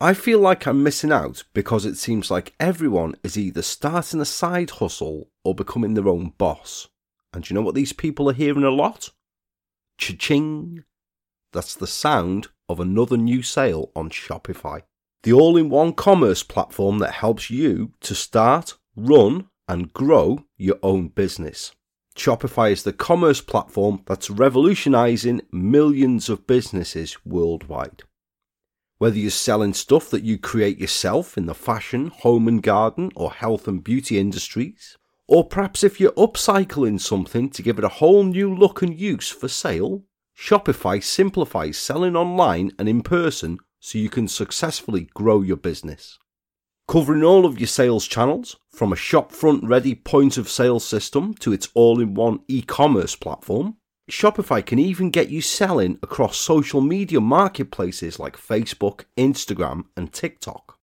I feel like I'm missing out because it seems like everyone is either starting a side hustle or becoming their own boss. And you know what these people are hearing a lot? Cha-ching! That's the sound of another new sale on Shopify. The all in one commerce platform that helps you to start, run, and grow your own business. Shopify is the commerce platform that's revolutionizing millions of businesses worldwide. Whether you're selling stuff that you create yourself in the fashion, home and garden, or health and beauty industries, or perhaps if you're upcycling something to give it a whole new look and use for sale, Shopify simplifies selling online and in person so you can successfully grow your business. Covering all of your sales channels, from a shopfront ready point of sale system to its all in one e commerce platform, Shopify can even get you selling across social media marketplaces like Facebook, Instagram, and TikTok.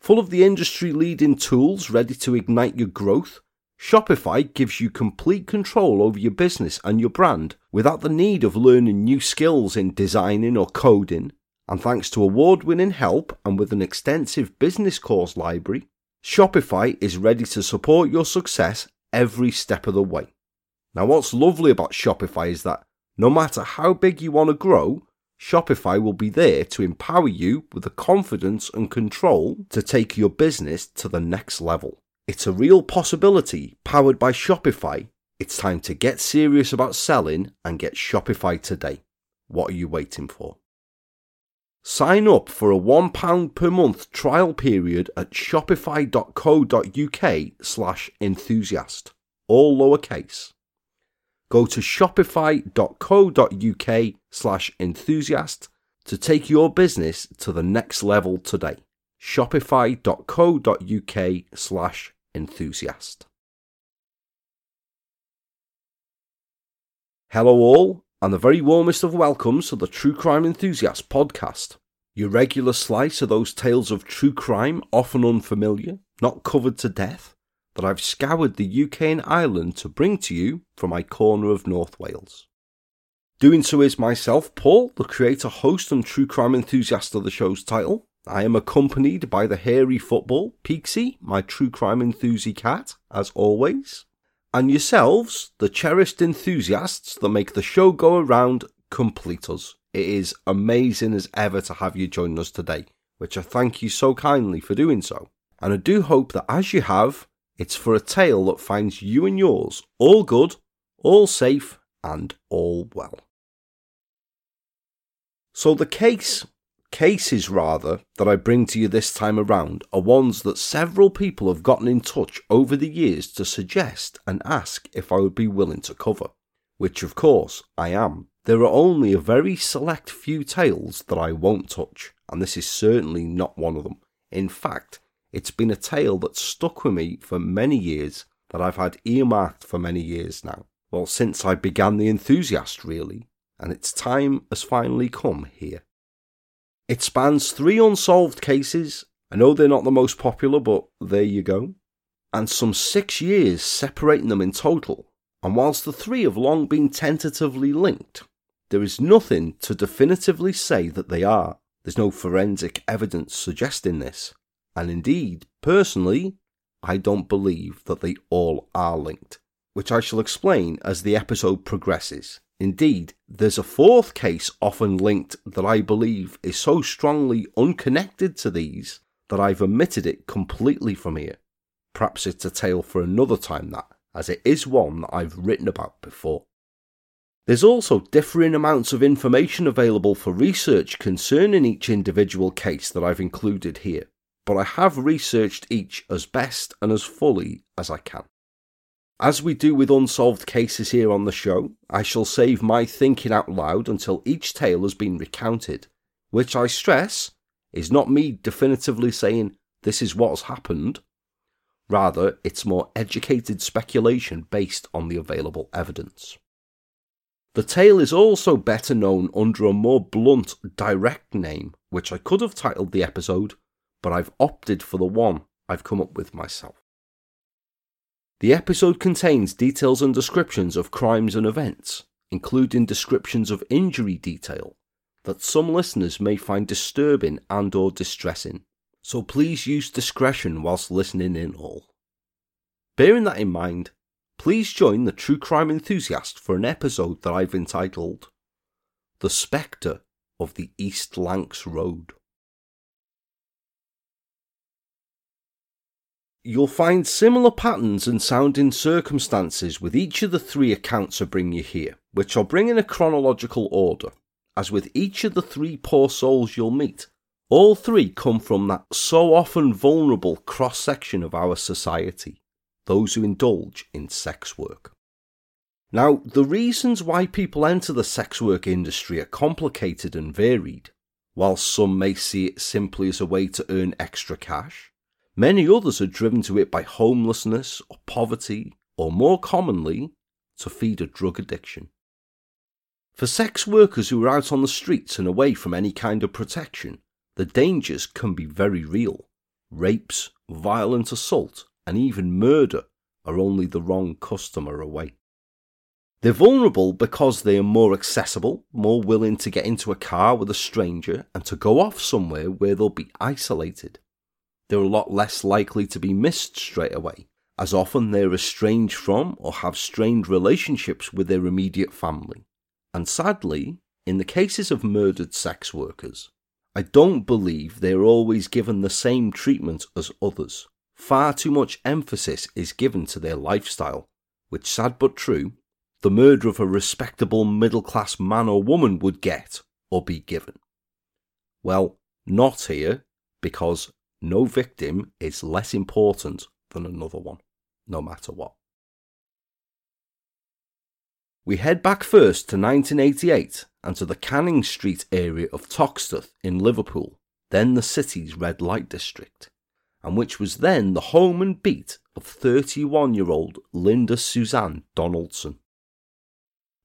Full of the industry leading tools ready to ignite your growth, Shopify gives you complete control over your business and your brand without the need of learning new skills in designing or coding. And thanks to award winning help and with an extensive business course library, Shopify is ready to support your success every step of the way. Now, what's lovely about Shopify is that no matter how big you want to grow, Shopify will be there to empower you with the confidence and control to take your business to the next level. It's a real possibility powered by Shopify. It's time to get serious about selling and get Shopify today. What are you waiting for? Sign up for a £1 per month trial period at shopify.co.uk slash enthusiast, all lowercase. Go to shopify.co.uk slash enthusiast to take your business to the next level today. Shopify.co.uk slash enthusiast. Hello, all, and the very warmest of welcomes to the True Crime Enthusiast podcast. Your regular slice of those tales of true crime, often unfamiliar, not covered to death, that I've scoured the UK and Ireland to bring to you from my corner of North Wales. Doing so is myself, Paul, the creator, host, and true crime enthusiast of the show's title, I am accompanied by the hairy football, Peaksy, my true crime enthusiast cat, as always, and yourselves, the cherished enthusiasts that make the show go around, complete us. It is amazing as ever to have you join us today, which I thank you so kindly for doing so. And I do hope that as you have, it's for a tale that finds you and yours all good, all safe, and all well. So the case Cases, rather, that I bring to you this time around are ones that several people have gotten in touch over the years to suggest and ask if I would be willing to cover, which of course I am. There are only a very select few tales that I won't touch, and this is certainly not one of them. In fact, it's been a tale that's stuck with me for many years, that I've had earmarked for many years now. Well, since I began the enthusiast, really, and its time has finally come here. It spans three unsolved cases. I know they're not the most popular, but there you go. And some six years separating them in total. And whilst the three have long been tentatively linked, there is nothing to definitively say that they are. There's no forensic evidence suggesting this. And indeed, personally, I don't believe that they all are linked, which I shall explain as the episode progresses. Indeed, there's a fourth case often linked that I believe is so strongly unconnected to these that I've omitted it completely from here. Perhaps it's a tale for another time, that, as it is one that I've written about before. There's also differing amounts of information available for research concerning each individual case that I've included here, but I have researched each as best and as fully as I can. As we do with unsolved cases here on the show, I shall save my thinking out loud until each tale has been recounted, which I stress is not me definitively saying this is what has happened. Rather, it's more educated speculation based on the available evidence. The tale is also better known under a more blunt, direct name, which I could have titled the episode, but I've opted for the one I've come up with myself. The episode contains details and descriptions of crimes and events, including descriptions of injury detail, that some listeners may find disturbing and or distressing, so please use discretion whilst listening in all. Bearing that in mind, please join the true crime enthusiast for an episode that I've entitled The Spectre of the East Lancs Road. You'll find similar patterns and sounding circumstances with each of the three accounts I bring you here, which I'll bring in a chronological order. As with each of the three poor souls you'll meet, all three come from that so often vulnerable cross section of our society those who indulge in sex work. Now, the reasons why people enter the sex work industry are complicated and varied. While some may see it simply as a way to earn extra cash, many others are driven to it by homelessness or poverty, or more commonly, to feed a drug addiction. For sex workers who are out on the streets and away from any kind of protection, the dangers can be very real. Rapes, violent assault, and even murder are only the wrong customer away. They're vulnerable because they are more accessible, more willing to get into a car with a stranger and to go off somewhere where they'll be isolated. They're a lot less likely to be missed straight away, as often they're estranged from or have strained relationships with their immediate family. And sadly, in the cases of murdered sex workers, I don't believe they're always given the same treatment as others far too much emphasis is given to their lifestyle, which, sad but true, the murder of a respectable middle class man or woman would get or be given. Well, not here, because no victim is less important than another one, no matter what. We head back first to 1988 and to the Canning Street area of Toxteth in Liverpool, then the city's red light district and which was then the home and beat of 31 year old Linda Suzanne Donaldson.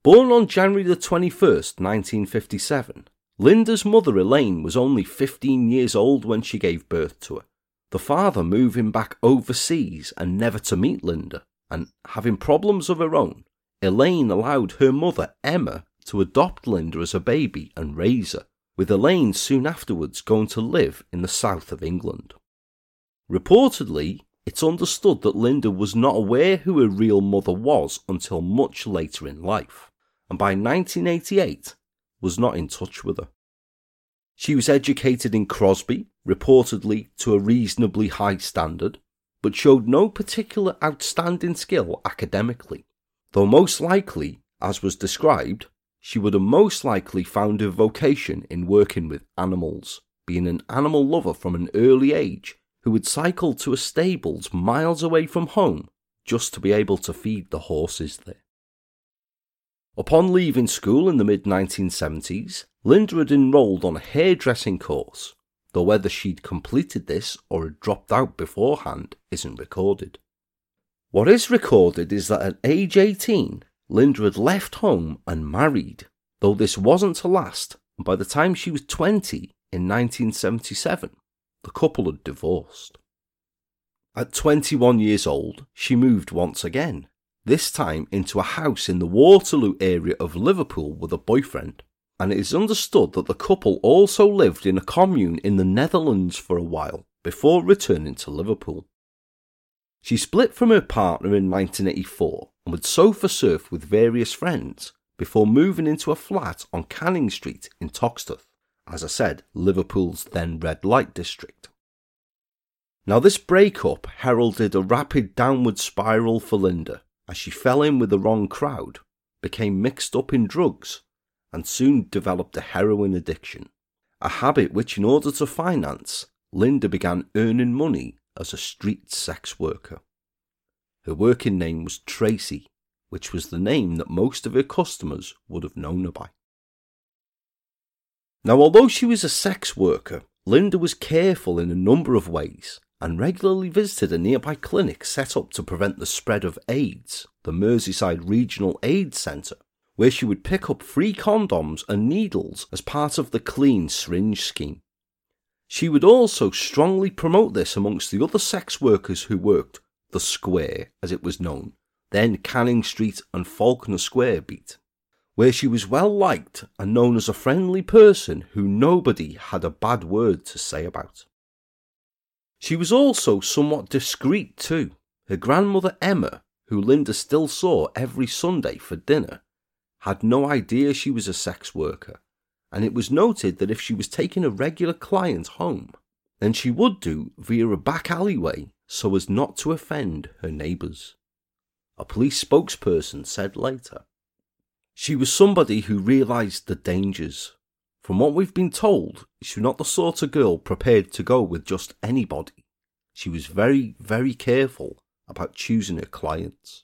Born on January the 21st, 1957, Linda's mother Elaine was only 15 years old when she gave birth to her. The father moving back overseas and never to meet Linda, and having problems of her own, Elaine allowed her mother Emma to adopt Linda as a baby and raise her, with Elaine soon afterwards going to live in the south of England. Reportedly, it's understood that Linda was not aware who her real mother was until much later in life, and by 1988 was not in touch with her. She was educated in Crosby, reportedly to a reasonably high standard, but showed no particular outstanding skill academically, though most likely, as was described, she would have most likely found her vocation in working with animals, being an animal lover from an early age who would cycle to a stables miles away from home just to be able to feed the horses there. Upon leaving school in the mid 1970s, Linda had enrolled on a hairdressing course, though whether she'd completed this or had dropped out beforehand isn't recorded. What is recorded is that at age 18, Linda had left home and married, though this wasn't to last, and by the time she was 20 in 1977, the couple had divorced. At 21 years old, she moved once again, this time into a house in the Waterloo area of Liverpool with a boyfriend, and it is understood that the couple also lived in a commune in the Netherlands for a while before returning to Liverpool. She split from her partner in 1984 and would sofa surf with various friends before moving into a flat on Canning Street in Toxteth as I said, Liverpool's then red light district. Now, this breakup heralded a rapid downward spiral for Linda as she fell in with the wrong crowd, became mixed up in drugs, and soon developed a heroin addiction, a habit which, in order to finance, Linda began earning money as a street sex worker. Her working name was Tracy, which was the name that most of her customers would have known her by. Now, although she was a sex worker, Linda was careful in a number of ways and regularly visited a nearby clinic set up to prevent the spread of AIDS, the Merseyside Regional AIDS Centre, where she would pick up free condoms and needles as part of the clean syringe scheme. She would also strongly promote this amongst the other sex workers who worked the Square, as it was known, then Canning Street and Falkner Square beat where she was well liked and known as a friendly person who nobody had a bad word to say about. She was also somewhat discreet too. Her grandmother Emma, who Linda still saw every Sunday for dinner, had no idea she was a sex worker, and it was noted that if she was taking a regular client home, then she would do via a back alleyway so as not to offend her neighbours. A police spokesperson said later. She was somebody who realised the dangers. From what we've been told, she's not the sort of girl prepared to go with just anybody. She was very, very careful about choosing her clients.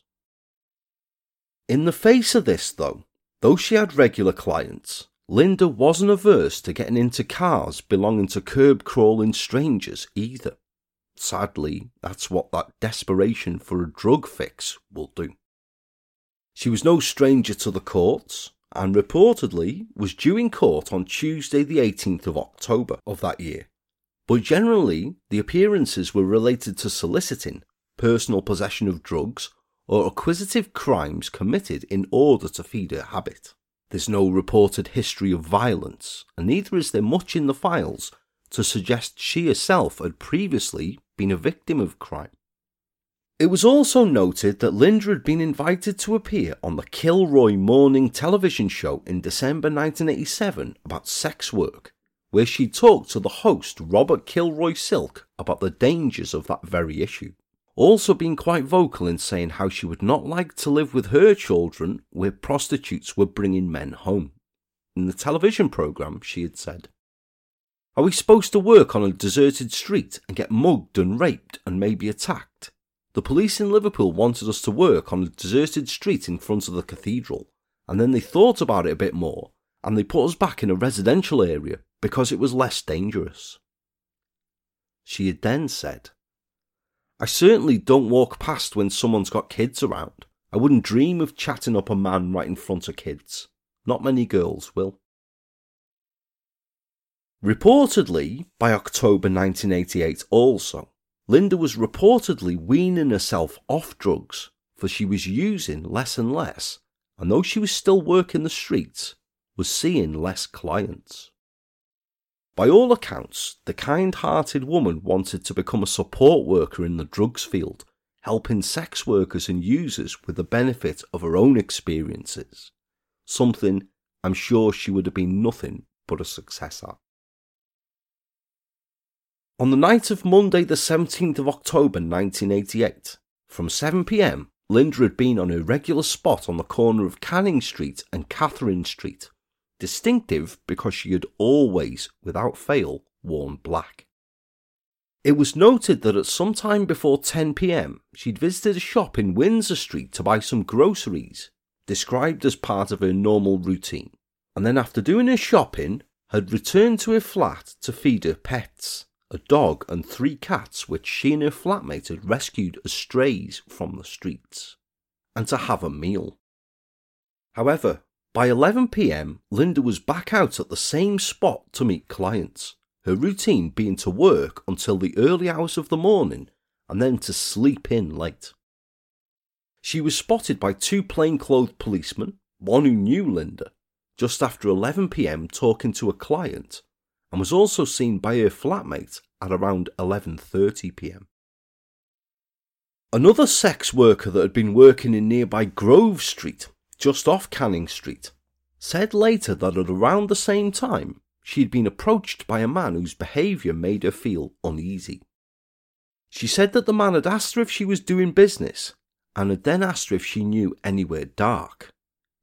In the face of this, though, though she had regular clients, Linda wasn't averse to getting into cars belonging to curb crawling strangers either. Sadly, that's what that desperation for a drug fix will do. She was no stranger to the courts and reportedly was due in court on Tuesday, the 18th of October of that year. But generally, the appearances were related to soliciting, personal possession of drugs, or acquisitive crimes committed in order to feed her habit. There's no reported history of violence, and neither is there much in the files to suggest she herself had previously been a victim of crime. It was also noted that Linda had been invited to appear on the Kilroy morning television show in December 1987 about sex work, where she talked to the host Robert Kilroy Silk about the dangers of that very issue. Also, being quite vocal in saying how she would not like to live with her children where prostitutes were bringing men home. In the television programme, she had said, Are we supposed to work on a deserted street and get mugged and raped and maybe attacked? The police in Liverpool wanted us to work on a deserted street in front of the cathedral, and then they thought about it a bit more, and they put us back in a residential area because it was less dangerous. She had then said, I certainly don't walk past when someone's got kids around. I wouldn't dream of chatting up a man right in front of kids. Not many girls will. Reportedly, by October 1988 also, Linda was reportedly weaning herself off drugs, for she was using less and less, and though she was still working the streets, was seeing less clients. By all accounts, the kind hearted woman wanted to become a support worker in the drugs field, helping sex workers and users with the benefit of her own experiences, something I'm sure she would have been nothing but a success at. On the night of Monday, the 17th of October 1988, from 7pm, Linda had been on her regular spot on the corner of Canning Street and Catherine Street, distinctive because she had always, without fail, worn black. It was noted that at some time before 10pm, she'd visited a shop in Windsor Street to buy some groceries, described as part of her normal routine, and then after doing her shopping, had returned to her flat to feed her pets a dog, and three cats which she and her flatmate had rescued as strays from the streets, and to have a meal. However, by 11 pm, Linda was back out at the same spot to meet clients, her routine being to work until the early hours of the morning and then to sleep in late. She was spotted by two plainclothed policemen, one who knew Linda, just after 11 pm talking to a client and was also seen by her flatmate at around 11:30 p.m. Another sex worker that had been working in nearby Grove Street, just off Canning Street, said later that at around the same time she had been approached by a man whose behaviour made her feel uneasy. She said that the man had asked her if she was doing business and had then asked her if she knew anywhere dark.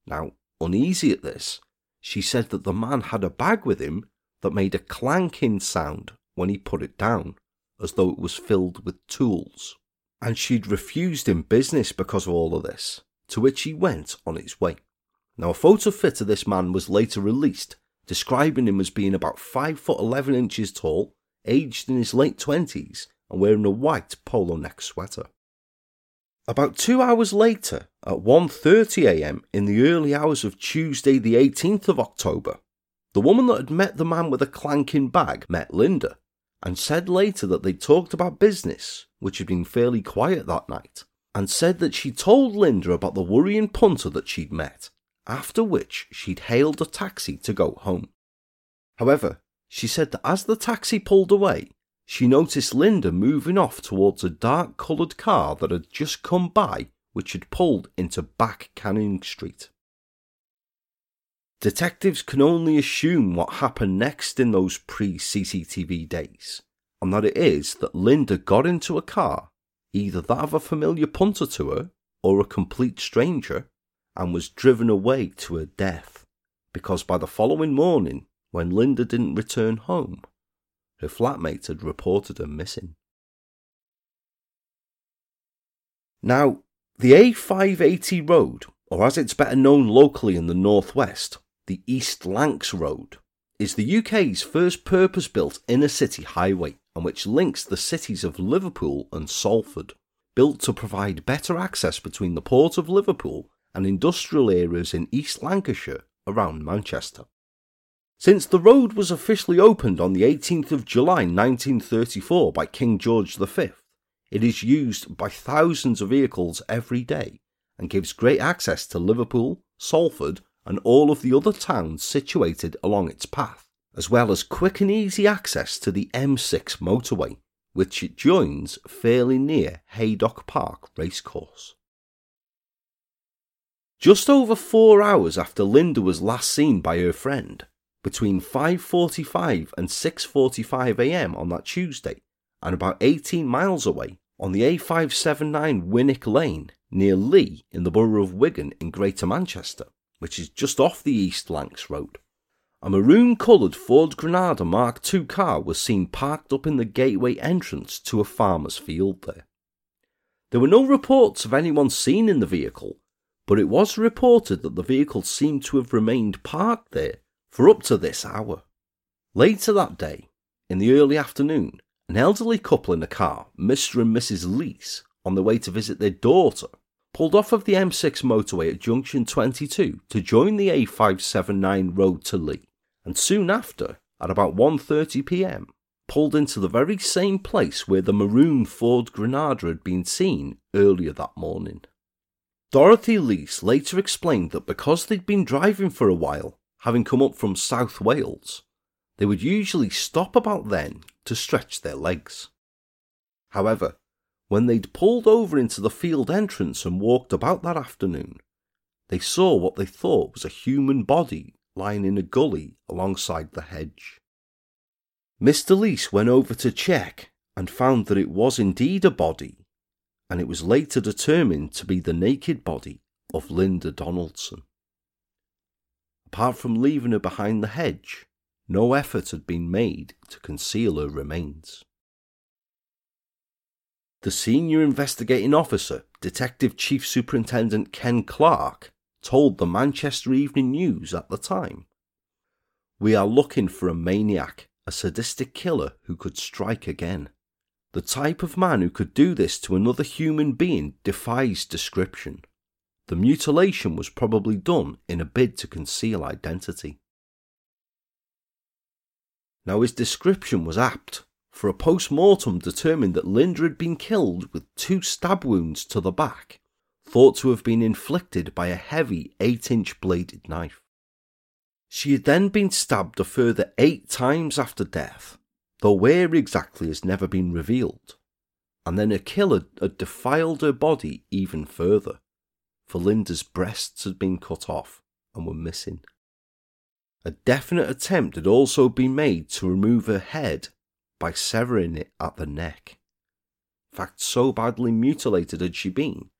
Now, uneasy at this, she said that the man had a bag with him that made a clanking sound when he put it down, as though it was filled with tools. And she'd refused him business because of all of this, to which he went on his way. Now, a photo fit of this man was later released, describing him as being about 5 foot 11 inches tall, aged in his late 20s, and wearing a white polo neck sweater. About two hours later, at 1.30am in the early hours of Tuesday the 18th of October, the woman that had met the man with a clanking bag met Linda and said later that they talked about business, which had been fairly quiet that night, and said that she told Linda about the worrying punter that she'd met after which she'd hailed a taxi to go home. However, she said that as the taxi pulled away, she noticed Linda moving off towards a dark coloured car that had just come by, which had pulled into Back Canning Street. Detectives can only assume what happened next in those pre CCTV days, and that it is that Linda got into a car, either that of a familiar punter to her or a complete stranger, and was driven away to her death, because by the following morning, when Linda didn't return home, her flatmate had reported her missing. Now, the A580 road, or as it's better known locally in the northwest, the East Lancs Road, is the UK's first purpose built inner city highway and which links the cities of Liverpool and Salford, built to provide better access between the port of Liverpool and industrial areas in East Lancashire around Manchester. Since the road was officially opened on the 18th of July 1934 by King George V, it is used by thousands of vehicles every day and gives great access to Liverpool, Salford, and all of the other towns situated along its path, as well as quick and easy access to the M6 motorway, which it joins fairly near Haydock Park Racecourse. Just over four hours after Linda was last seen by her friend, between 5:45 and 6:45 a.m. on that Tuesday, and about 18 miles away on the A579 Winwick Lane near Leigh in the borough of Wigan in Greater Manchester, which is just off the East Lancs Road. A maroon coloured Ford Granada Mark II car was seen parked up in the gateway entrance to a farmer's field there. There were no reports of anyone seen in the vehicle, but it was reported that the vehicle seemed to have remained parked there for up to this hour. Later that day, in the early afternoon, an elderly couple in a car, Mr. and Mrs. Lees, on their way to visit their daughter, pulled off of the M6 motorway at junction 22 to join the A579 road to Leigh, and soon after, at about 1:30 p.m., pulled into the very same place where the maroon Ford Granada had been seen earlier that morning. Dorothy Leese later explained that because they'd been driving for a while having come up from South Wales, they would usually stop about then to stretch their legs. However, when they'd pulled over into the field entrance and walked about that afternoon, they saw what they thought was a human body lying in a gully alongside the hedge. Mr. Leese went over to check and found that it was indeed a body, and it was later determined to be the naked body of Linda Donaldson. Apart from leaving her behind the hedge, no effort had been made to conceal her remains. The senior investigating officer, Detective Chief Superintendent Ken Clark, told the Manchester Evening News at the time We are looking for a maniac, a sadistic killer who could strike again. The type of man who could do this to another human being defies description. The mutilation was probably done in a bid to conceal identity. Now, his description was apt, for a post mortem determined that Linda had been killed with two stab wounds to the back, thought to have been inflicted by a heavy 8 inch bladed knife. She had then been stabbed a further eight times after death, though where exactly has never been revealed, and then her killer had defiled her body even further for Linda's breasts had been cut off and were missing. A definite attempt had also been made to remove her head by severing it at the neck. In fact, so badly mutilated had she been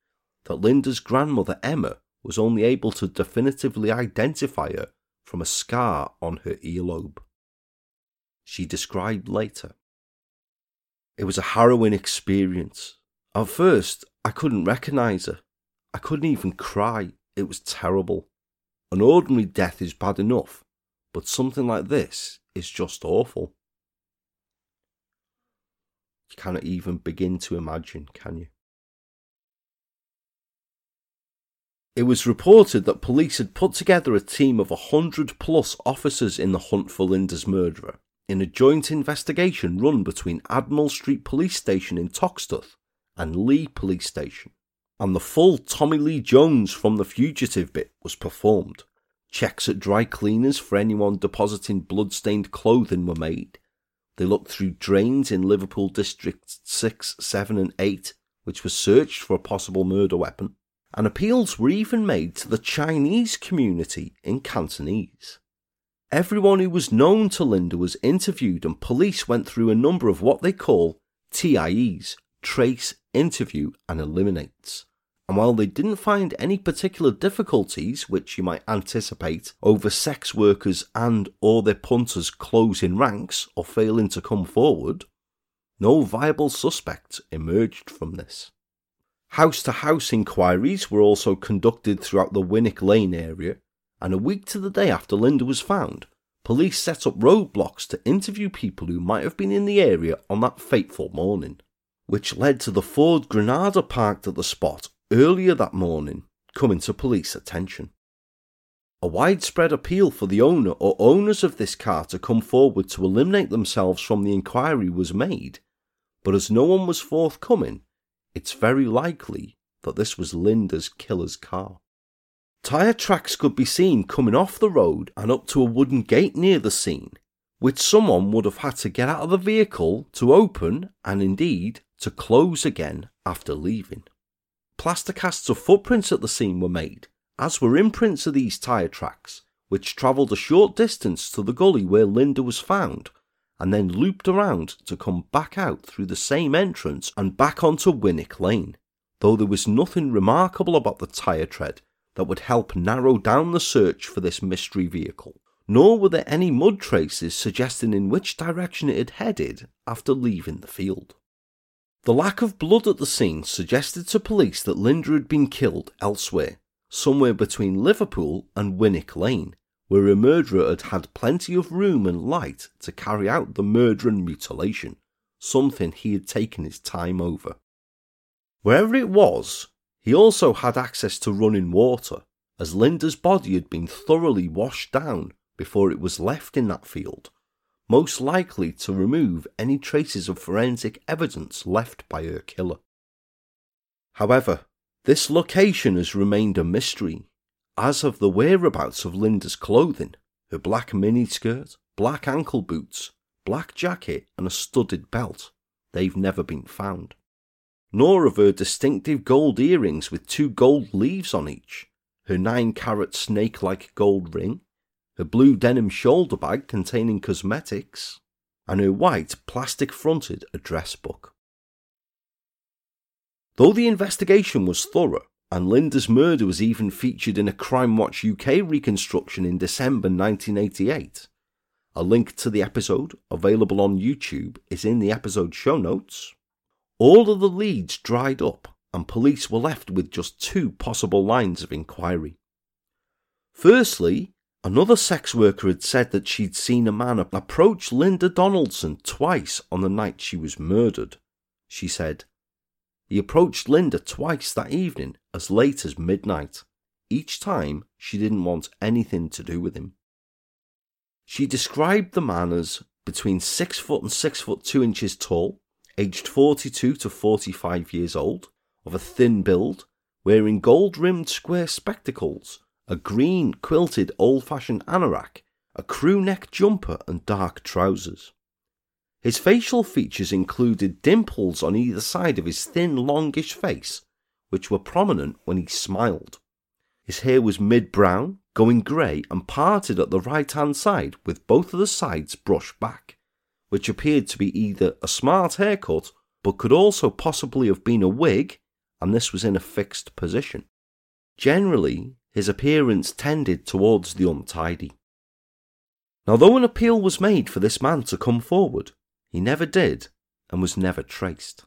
that Linda's grandmother Emma was only able to definitively identify her from a scar on her earlobe. She described later. It was a harrowing experience. At first, I couldn't recognize her. I couldn't even cry. It was terrible. An ordinary death is bad enough, but something like this is just awful. You cannot even begin to imagine, can you? It was reported that police had put together a team of a hundred plus officers in the hunt for Linda's murderer in a joint investigation run between Admiral Street Police Station in Toxteth and Leigh Police Station and the full Tommy Lee Jones from the fugitive bit was performed. Checks at dry cleaners for anyone depositing blood-stained clothing were made. They looked through drains in Liverpool Districts 6, 7 and 8, which were searched for a possible murder weapon, and appeals were even made to the Chinese community in Cantonese. Everyone who was known to Linda was interviewed and police went through a number of what they call TIEs, trace, interview and eliminates and while they didn't find any particular difficulties which you might anticipate over sex workers and or their punters closing ranks or failing to come forward, no viable suspect emerged from this. House to house inquiries were also conducted throughout the Winwick Lane area, and a week to the day after Linda was found, police set up roadblocks to interview people who might have been in the area on that fateful morning, which led to the Ford Granada parked at the spot earlier that morning coming to police attention. A widespread appeal for the owner or owners of this car to come forward to eliminate themselves from the inquiry was made, but as no one was forthcoming, it's very likely that this was Linda's killer's car. Tyre tracks could be seen coming off the road and up to a wooden gate near the scene, which someone would have had to get out of the vehicle to open and indeed to close again after leaving. Plaster casts of footprints at the scene were made, as were imprints of these tyre tracks, which travelled a short distance to the gully where Linda was found, and then looped around to come back out through the same entrance and back onto Winwick Lane, though there was nothing remarkable about the tyre tread that would help narrow down the search for this mystery vehicle, nor were there any mud traces suggesting in which direction it had headed after leaving the field. The lack of blood at the scene suggested to police that Linda had been killed elsewhere, somewhere between Liverpool and Winwick Lane, where a murderer had had plenty of room and light to carry out the murder and mutilation, something he had taken his time over. Wherever it was, he also had access to running water, as Linda's body had been thoroughly washed down before it was left in that field, most likely to remove any traces of forensic evidence left by her killer. However, this location has remained a mystery, as have the whereabouts of Linda's clothing, her black miniskirt, black ankle boots, black jacket, and a studded belt. They've never been found. Nor of her distinctive gold earrings with two gold leaves on each, her nine carat snake like gold ring, her blue denim shoulder bag containing cosmetics, and her white plastic fronted address book. Though the investigation was thorough, and Linda's murder was even featured in a Crimewatch UK reconstruction in December 1988, a link to the episode, available on YouTube, is in the episode show notes. All of the leads dried up, and police were left with just two possible lines of inquiry. Firstly, Another sex worker had said that she'd seen a man approach Linda Donaldson twice on the night she was murdered. She said, He approached Linda twice that evening, as late as midnight. Each time, she didn't want anything to do with him. She described the man as between 6 foot and 6 foot 2 inches tall, aged 42 to 45 years old, of a thin build, wearing gold rimmed square spectacles a green quilted old fashioned anorak, a crew neck jumper, and dark trousers. His facial features included dimples on either side of his thin, longish face, which were prominent when he smiled. His hair was mid brown, going grey, and parted at the right hand side with both of the sides brushed back, which appeared to be either a smart haircut but could also possibly have been a wig, and this was in a fixed position. Generally, his appearance tended towards the untidy. Now, though an appeal was made for this man to come forward, he never did and was never traced.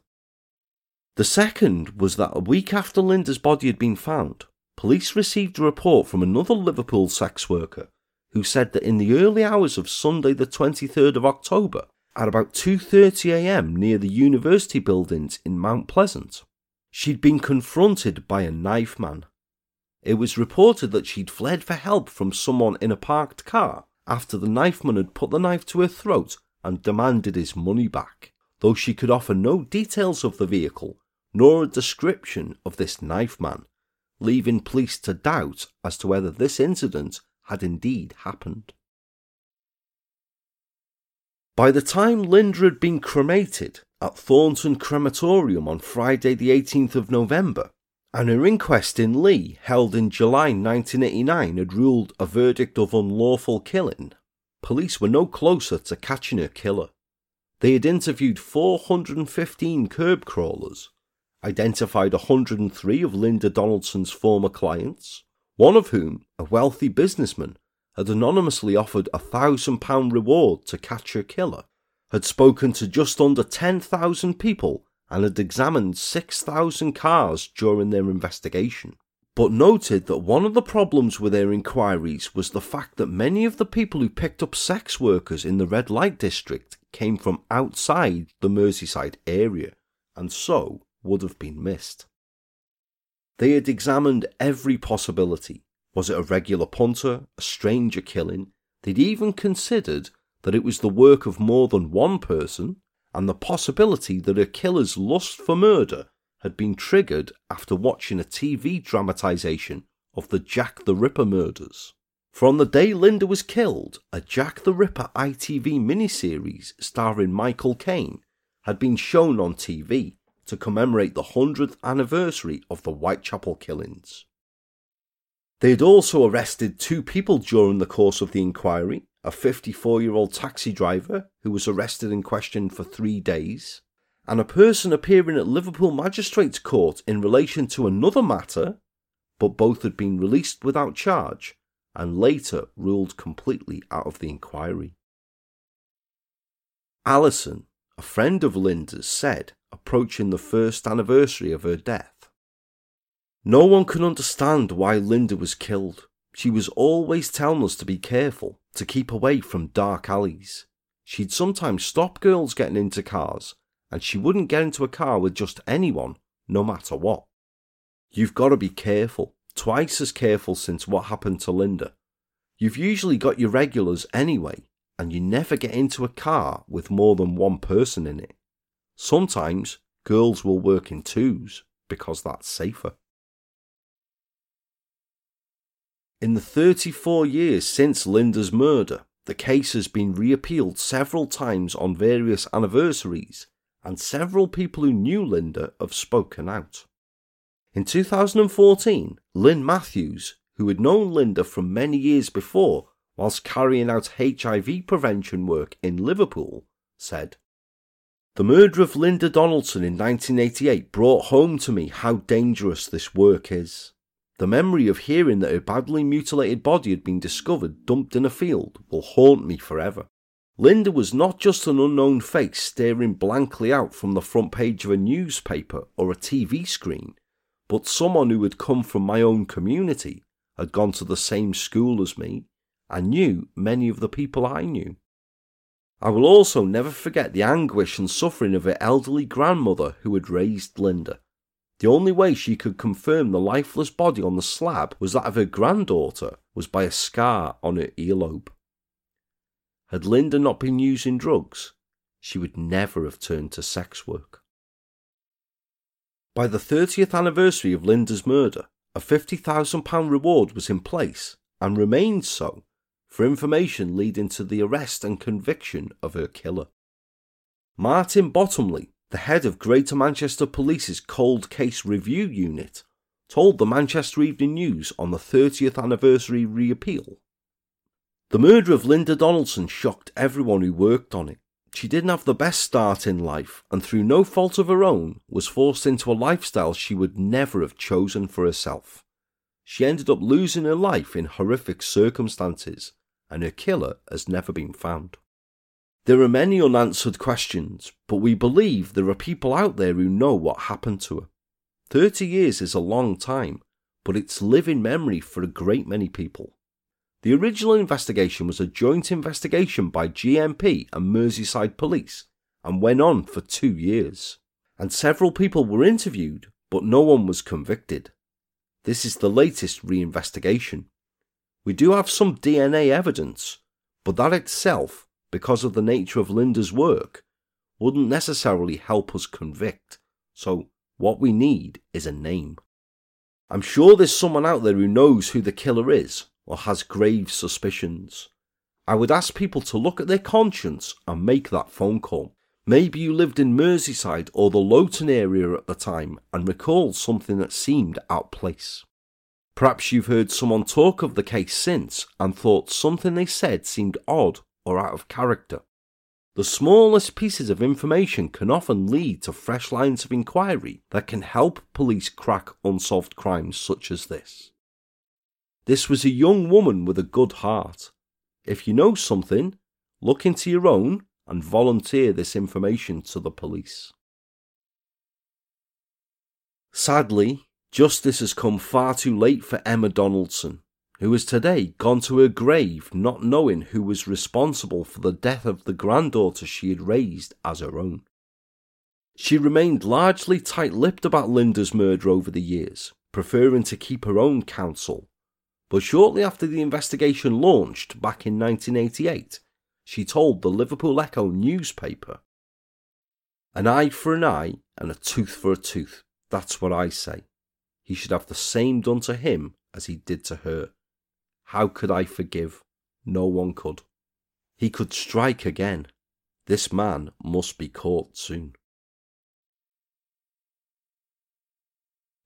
The second was that a week after Linda's body had been found, police received a report from another Liverpool sex worker who said that in the early hours of Sunday the 23rd of October, at about 2:30 a.m. near the university buildings in Mount Pleasant, she'd been confronted by a knife man it was reported that she'd fled for help from someone in a parked car after the knifeman had put the knife to her throat and demanded his money back, though she could offer no details of the vehicle, nor a description of this knife man, leaving police to doubt as to whether this incident had indeed happened. By the time Linda had been cremated at Thornton Crematorium on Friday, the 18th of November, and her inquest in Leigh, held in July 1989, had ruled a verdict of unlawful killing, police were no closer to catching her killer. They had interviewed 415 curb crawlers, identified 103 of Linda Donaldson's former clients, one of whom, a wealthy businessman, had anonymously offered a thousand pound reward to catch her killer, had spoken to just under 10,000 people, and had examined 6,000 cars during their investigation. But noted that one of the problems with their inquiries was the fact that many of the people who picked up sex workers in the red light district came from outside the Merseyside area, and so would have been missed. They had examined every possibility, was it a regular punter, a stranger killing? They'd even considered that it was the work of more than one person, and the possibility that a killer's lust for murder had been triggered after watching a TV dramatisation of the Jack the Ripper murders. From the day Linda was killed, a Jack the Ripper ITV miniseries starring Michael Caine had been shown on TV to commemorate the 100th anniversary of the Whitechapel killings. They had also arrested two people during the course of the inquiry a 54 year old taxi driver who was arrested and questioned for three days, and a person appearing at Liverpool Magistrates Court in relation to another matter, but both had been released without charge and later ruled completely out of the inquiry. Alison, a friend of Linda's, said, approaching the first anniversary of her death, no one can understand why Linda was killed. She was always telling us to be careful, to keep away from dark alleys. She'd sometimes stop girls getting into cars, and she wouldn't get into a car with just anyone, no matter what. You've got to be careful, twice as careful since what happened to Linda. You've usually got your regulars anyway, and you never get into a car with more than one person in it. Sometimes girls will work in twos because that's safer. In the 34 years since Linda's murder, the case has been reappealed several times on various anniversaries, and several people who knew Linda have spoken out. In 2014, Lynn Matthews, who had known Linda from many years before whilst carrying out HIV prevention work in Liverpool, said, The murder of Linda Donaldson in 1988 brought home to me how dangerous this work is. The memory of hearing that her badly mutilated body had been discovered dumped in a field will haunt me forever. Linda was not just an unknown face staring blankly out from the front page of a newspaper or a TV screen, but someone who had come from my own community, had gone to the same school as me, and knew many of the people I knew. I will also never forget the anguish and suffering of her elderly grandmother who had raised Linda. The only way she could confirm the lifeless body on the slab was that of her granddaughter was by a scar on her earlobe. Had Linda not been using drugs, she would never have turned to sex work. By the 30th anniversary of Linda's murder, a £50,000 reward was in place and remained so for information leading to the arrest and conviction of her killer. Martin Bottomley the head of Greater Manchester Police's Cold Case Review Unit, told the Manchester Evening News on the 30th anniversary reappeal. The murder of Linda Donaldson shocked everyone who worked on it. She didn't have the best start in life, and through no fault of her own, was forced into a lifestyle she would never have chosen for herself. She ended up losing her life in horrific circumstances, and her killer has never been found. There are many unanswered questions, but we believe there are people out there who know what happened to her. 30 years is a long time, but it's living memory for a great many people. The original investigation was a joint investigation by GMP and Merseyside Police and went on for two years. And several people were interviewed, but no one was convicted. This is the latest reinvestigation. We do have some DNA evidence, but that itself because of the nature of Linda's work, wouldn't necessarily help us convict, so What we need is a name. I'm sure there's someone out there who knows who the killer is or has grave suspicions. I would ask people to look at their conscience and make that phone call. Maybe you lived in Merseyside or the Lowton area at the time and recalled something that seemed out of place. Perhaps you've heard someone talk of the case since and thought something they said seemed odd or out of character. The smallest pieces of information can often lead to fresh lines of inquiry that can help police crack unsolved crimes such as this. This was a young woman with a good heart. If you know something, look into your own and volunteer this information to the police. Sadly, justice has come far too late for Emma Donaldson, who has today gone to her grave not knowing who was responsible for the death of the granddaughter she had raised as her own. She remained largely tight lipped about Linda's murder over the years, preferring to keep her own counsel. But shortly after the investigation launched back in 1988, she told the Liverpool Echo newspaper An eye for an eye and a tooth for a tooth. That's what I say. He should have the same done to him as he did to her. How could I forgive? No one could. He could strike again. This man must be caught soon.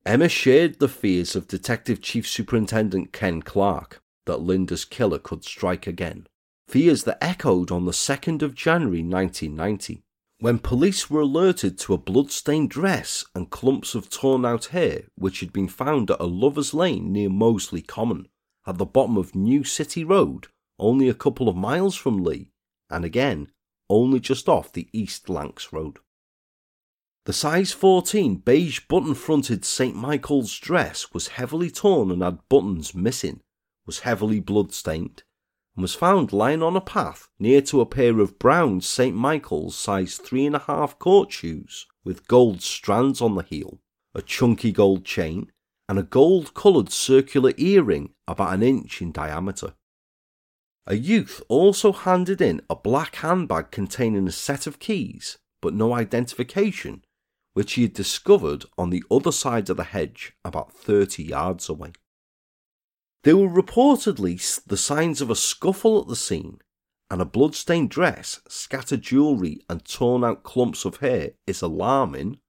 Emma shared the fears of Detective Chief Superintendent Ken Clark that Linda's killer could strike again, fears that echoed on the 2nd of January 1990, when police were alerted to a blood-stained dress and clumps of torn out hair which had been found at a lover's lane near Mosley Common at the bottom of New City Road, only a couple of miles from Leigh, and again, only just off the East Lancs Road. The size 14 beige button fronted St. Michael's dress was heavily torn and had buttons missing, was heavily blood stained, and was found lying on a path near to a pair of brown St. Michael's size 3.5 court shoes with gold strands on the heel, a chunky gold chain, and a gold coloured circular earring about an inch in diameter. A youth also handed in a black handbag containing a set of keys, but no identification, which he had discovered on the other side of the hedge about 30 yards away. There were reportedly the signs of a scuffle at the scene, and a blood-stained dress, scattered jewellery, and torn out clumps of hair is alarming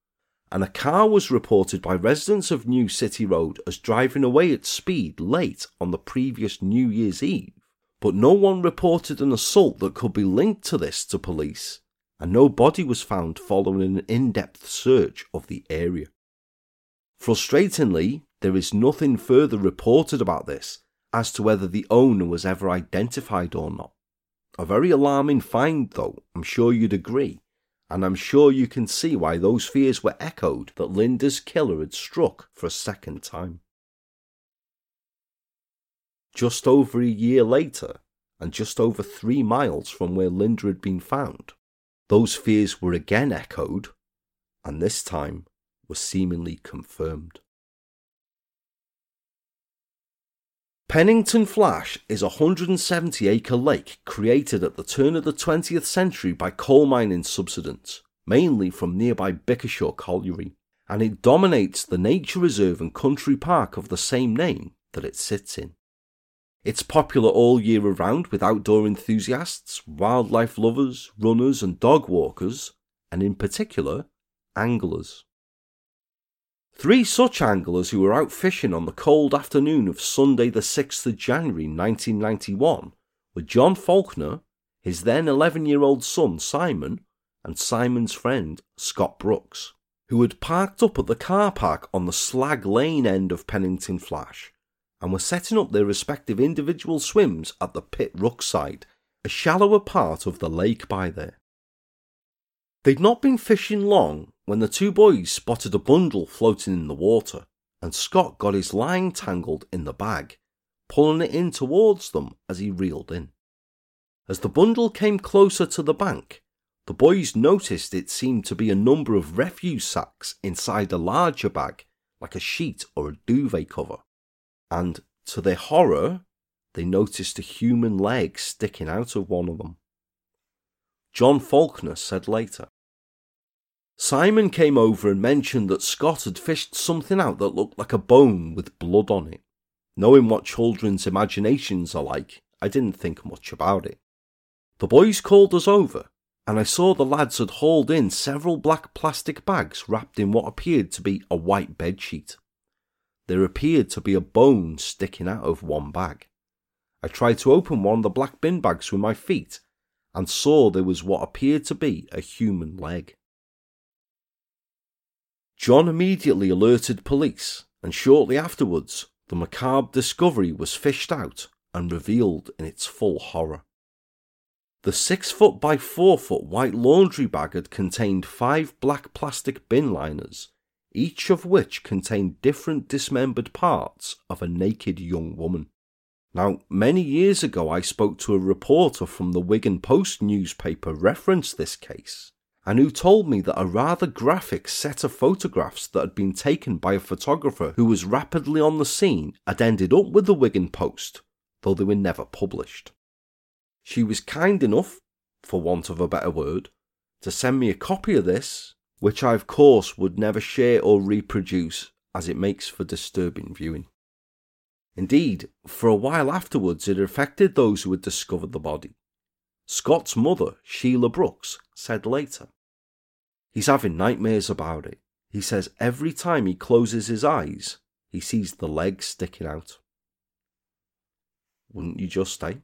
and a car was reported by residents of New City Road as driving away at speed late on the previous New Year's Eve. But no one reported an assault that could be linked to this to police, and no body was found following an in depth search of the area. Frustratingly, there is nothing further reported about this as to whether the owner was ever identified or not. A very alarming find, though, I'm sure you'd agree, and I'm sure you can see why those fears were echoed that Linda's killer had struck for a second time. Just over a year later, and just over three miles from where Linda had been found, those fears were again echoed, and this time were seemingly confirmed. Pennington Flash is a 170 acre lake created at the turn of the 20th century by coal mining subsidence, mainly from nearby Bickershaw Colliery, and it dominates the nature reserve and country park of the same name that it sits in. It's popular all year around with outdoor enthusiasts, wildlife lovers, runners, and dog walkers, and in particular, anglers. Three such anglers who were out fishing on the cold afternoon of Sunday, the 6th of January 1991, were John Faulkner, his then 11 year old son Simon, and Simon's friend Scott Brooks, who had parked up at the car park on the Slag Lane end of Pennington Flash and were setting up their respective individual swims at the Pit Rook side, a shallower part of the lake by there. They'd not been fishing long when the two boys spotted a bundle floating in the water, and Scott got his line tangled in the bag, pulling it in towards them as he reeled in. As the bundle came closer to the bank, the boys noticed it seemed to be a number of refuse sacks inside a larger bag, like a sheet or a duvet cover. And, to their horror, they noticed a human leg sticking out of one of them. John Faulkner said later, Simon came over and mentioned that Scott had fished something out that looked like a bone with blood on it. Knowing what children's imaginations are like, I didn't think much about it. The boys called us over, and I saw the lads had hauled in several black plastic bags wrapped in what appeared to be a white bedsheet. There appeared to be a bone sticking out of one bag. I tried to open one of the black bin bags with my feet and saw there was what appeared to be a human leg. John immediately alerted police, and shortly afterwards, the macabre discovery was fished out and revealed in its full horror. The six foot by four foot white laundry bag had contained five black plastic bin liners, each of which contained different dismembered parts of a naked young woman. Now, many years ago, I spoke to a reporter from the Wigan Post newspaper referenced this case, and who told me that a rather graphic set of photographs that had been taken by a photographer who was rapidly on the scene had ended up with the Wigan Post, though they were never published. She was kind enough, for want of a better word, to send me a copy of this, which I of course would never share or reproduce as it makes for disturbing viewing. Indeed, for a while afterwards it affected those who had discovered the body. Scott's mother, Sheila Brooks, said later, He's having nightmares about it. He says every time he closes his eyes, he sees the legs sticking out. Wouldn't you just say?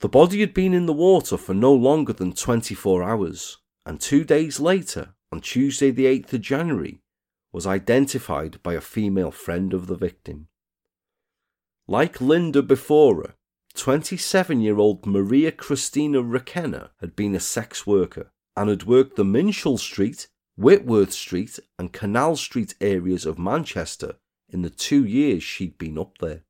The body had been in the water for no longer than 24 hours, and two days later, on Tuesday, the 8th of January, was identified by a female friend of the victim. Like Linda before her, 27 year old Maria Christina Requena had been a sex worker and had worked the Minshull Street, Whitworth Street, and Canal Street areas of Manchester in the two years she'd been up there.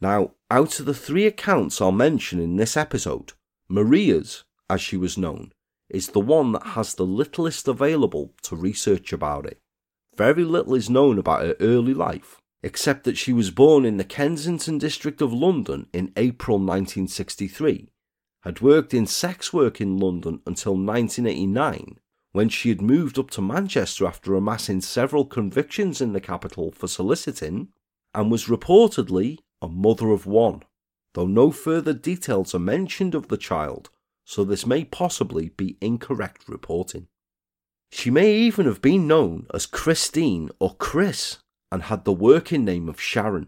Now, out of the three accounts I'll mention in this episode, Maria's, as she was known, is the one that has the littlest available to research about it. Very little is known about her early life, except that she was born in the Kensington district of London in April 1963, had worked in sex work in London until 1989, when she had moved up to Manchester after amassing several convictions in the capital for soliciting, and was reportedly a mother of one, though no further details are mentioned of the child, so this may possibly be incorrect reporting. She may even have been known as Christine or Chris and had the working name of Sharon.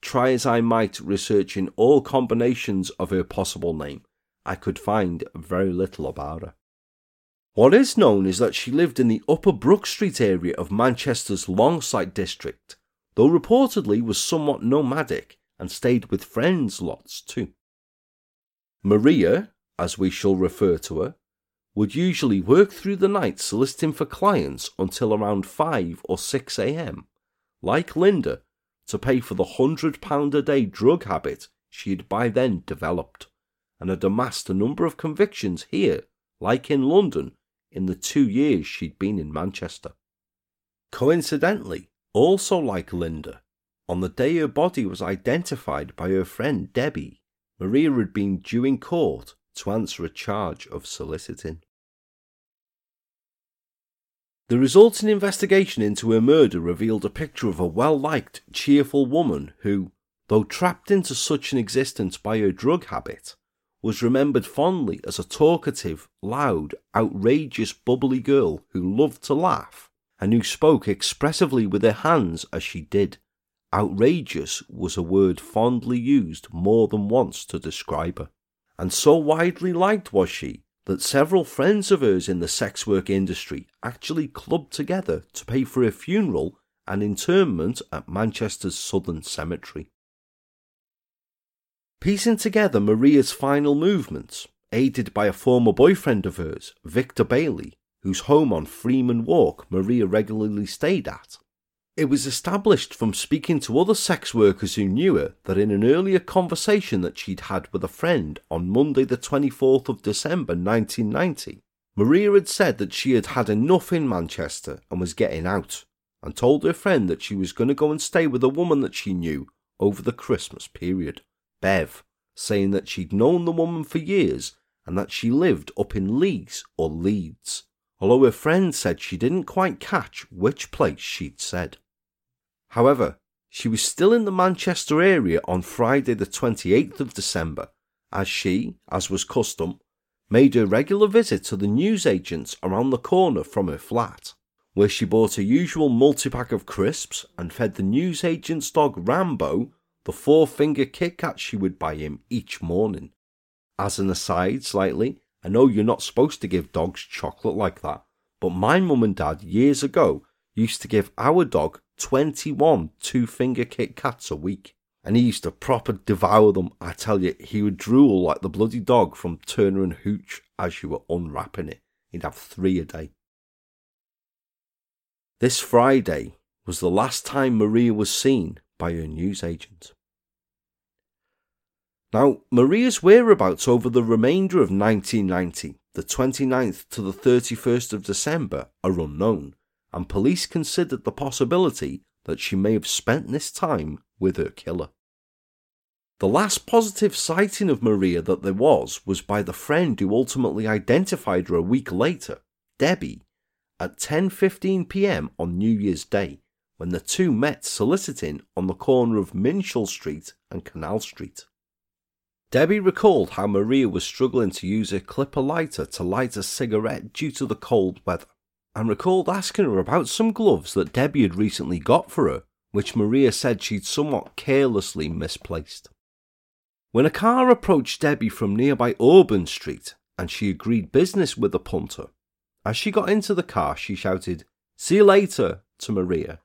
Try as I might researching all combinations of her possible name, I could find very little about her. What is known is that she lived in the Upper Brook Street area of Manchester's Longsight district, though reportedly was somewhat nomadic and stayed with friends lots too. Maria, as we shall refer to her, would usually work through the night soliciting for clients until around 5 or 6 am like Linda, to pay for the hundred pound a day drug habit she had by then developed, and had amassed a number of convictions here, like in London, in the two years she'd been in Manchester. Coincidentally, also like Linda, on the day her body was identified by her friend Debbie, Maria had been due in court to answer a charge of soliciting. The resulting investigation into her murder revealed a picture of a well liked, cheerful woman who, though trapped into such an existence by her drug habit, was remembered fondly as a talkative, loud, outrageous, bubbly girl who loved to laugh and who spoke expressively with her hands as she did. Outrageous was a word fondly used more than once to describe her. And so widely liked was she that several friends of hers in the sex work industry actually clubbed together to pay for her funeral and interment at Manchester's Southern Cemetery. Piecing together Maria's final movements, aided by a former boyfriend of hers, Victor Bailey, whose home on Freeman Walk Maria regularly stayed at, it was established from speaking to other sex workers who knew her that in an earlier conversation that she'd had with a friend on Monday, the 24th of December 1990, Maria had said that she had had enough in Manchester and was getting out, and told her friend that she was going to go and stay with a woman that she knew over the Christmas period, Bev, saying that she'd known the woman for years and that she lived up in Leeds or Leeds, although her friend said she didn't quite catch which place she'd said. However, she was still in the Manchester area on Friday, the 28th of December, as she, as was custom, made her regular visit to the newsagents around the corner from her flat, where she bought her usual multi pack of crisps and fed the newsagent's dog Rambo the four finger Kit Kat she would buy him each morning. As an aside, slightly, I know you're not supposed to give dogs chocolate like that, but my mum and dad years ago used to give our dog 21 two finger Kit Kats a week. And he used to proper devour them. I tell you, he would drool like the bloody dog from Turner and Hooch as you were unwrapping it. He'd have three a day. This Friday was the last time Maria was seen by her newsagent. Now, Maria's whereabouts over the remainder of 1990, the 29th to the 31st of December, are unknown, and police considered the possibility that she may have spent this time with her killer. The last positive sighting of Maria that there was was by the friend who ultimately identified her a week later, Debbie, at 10:15 p.m. on New Year's Day, when the two met soliciting on the corner of Minshull Street and Canal Street. Debbie recalled how Maria was struggling to use her clipper lighter to light a cigarette due to the cold weather, and recalled asking her about some gloves that Debbie had recently got for her, which Maria said she'd somewhat carelessly misplaced. When a car approached Debbie from nearby Auburn Street and she agreed business with the punter, as she got into the car, she shouted, See you later to Maria,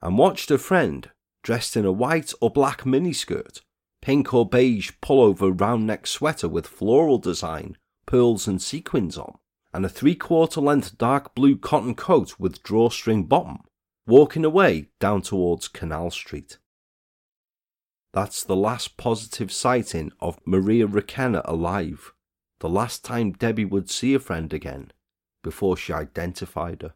and watched her friend, dressed in a white or black miniskirt, pink or beige pullover round neck sweater with floral design, pearls and sequins on, and a three quarter length dark blue cotton coat with drawstring bottom, walking away down towards Canal Street. That's the last positive sighting of Maria Requena alive, the last time Debbie would see a friend again before she identified her.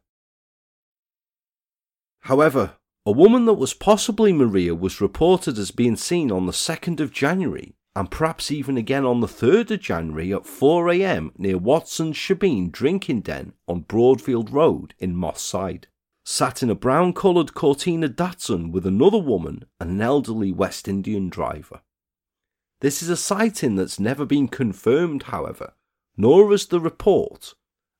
However, a woman that was possibly Maria was reported as being seen on the 2nd of January and perhaps even again on the 3rd of January at 4am near Watson's Shebeen drinking den on Broadfield Road in Moss Side. Sat in a brown coloured Cortina Datsun with another woman and an elderly West Indian driver. This is a sighting that's never been confirmed, however, nor has the report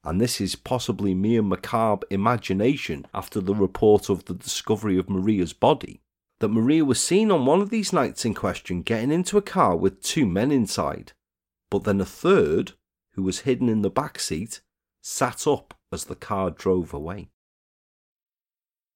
and this is possibly mere macabre imagination after the report of the discovery of Maria's body, that Maria was seen on one of these nights in question getting into a car with two men inside, but then a third, who was hidden in the back seat, sat up as the car drove away.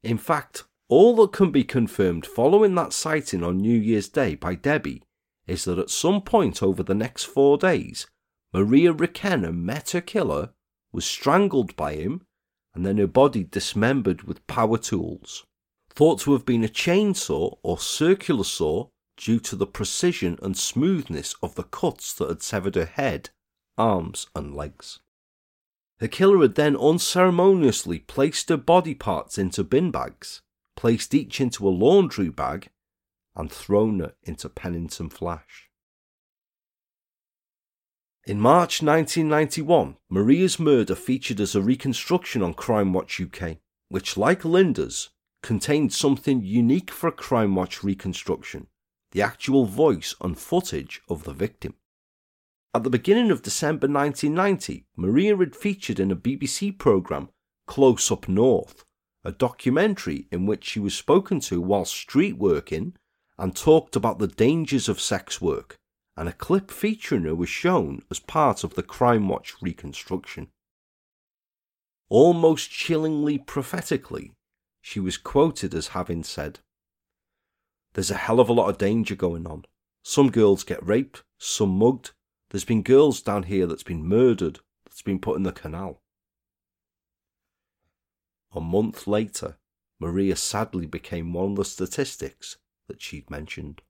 In fact, all that can be confirmed following that sighting on New Year's Day by Debbie is that at some point over the next four days, Maria Requena met her killer was strangled by him, and then her body dismembered with power tools. Thought to have been a chainsaw or circular saw due to the precision and smoothness of the cuts that had severed her head, arms, and legs. The killer had then unceremoniously placed her body parts into bin bags, placed each into a laundry bag, and thrown her into Pennington Flash. In March 1991, Maria's murder featured as a reconstruction on Crimewatch UK, which, like Linda's, contained something unique for a Crimewatch reconstruction the actual voice and footage of the victim. At the beginning of December 1990, Maria had featured in a BBC programme, Close Up North, a documentary in which she was spoken to while street working and talked about the dangers of sex work and a clip featuring her was shown as part of the Crimewatch reconstruction. Almost chillingly prophetically, she was quoted as having said, There's a hell of a lot of danger going on. Some girls get raped, some mugged. There's been girls down here that's been murdered, that's been put in the canal. A month later, Maria sadly became one of the statistics that she'd mentioned.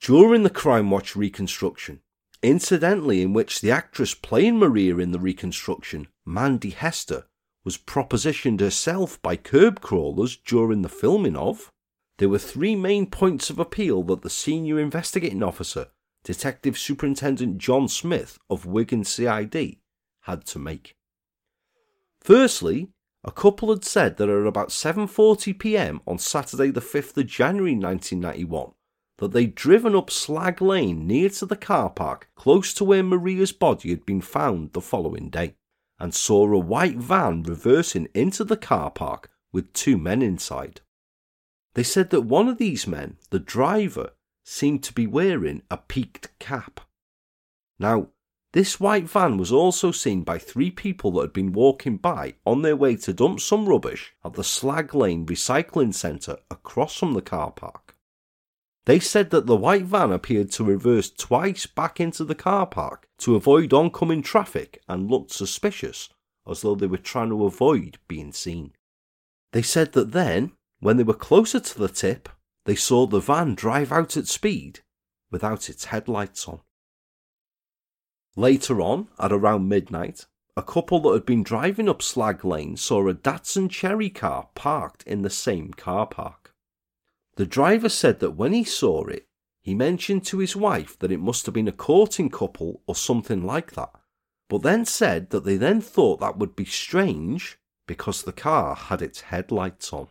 During the Crimewatch reconstruction, incidentally, in which the actress playing Maria in the reconstruction, Mandy Hester, was propositioned herself by curb crawlers during the filming of, there were three main points of appeal that the senior investigating officer, Detective Superintendent John Smith of Wigan CID had to make. Firstly, a couple had said that at about 7:40 p.m. on Saturday the 5th of January 1991 that they'd driven up Slag Lane near to the car park close to where Maria's body had been found the following day and saw a white van reversing into the car park with two men inside. They said that one of these men, the driver, seemed to be wearing a peaked cap. Now, this white van was also seen by three people that had been walking by on their way to dump some rubbish at the Slag Lane Recycling Centre across from the car park. They said that the white van appeared to reverse twice back into the car park to avoid oncoming traffic and looked suspicious, as though they were trying to avoid being seen. They said that then, when they were closer to the tip, they saw the van drive out at speed without its headlights on. Later on, at around midnight, a couple that had been driving up Slag Lane saw a Datsun Cherry car parked in the same car park. The driver said that when he saw it, he mentioned to his wife that it must have been a courting couple or something like that, but then said that they then thought that would be strange because the car had its headlights on.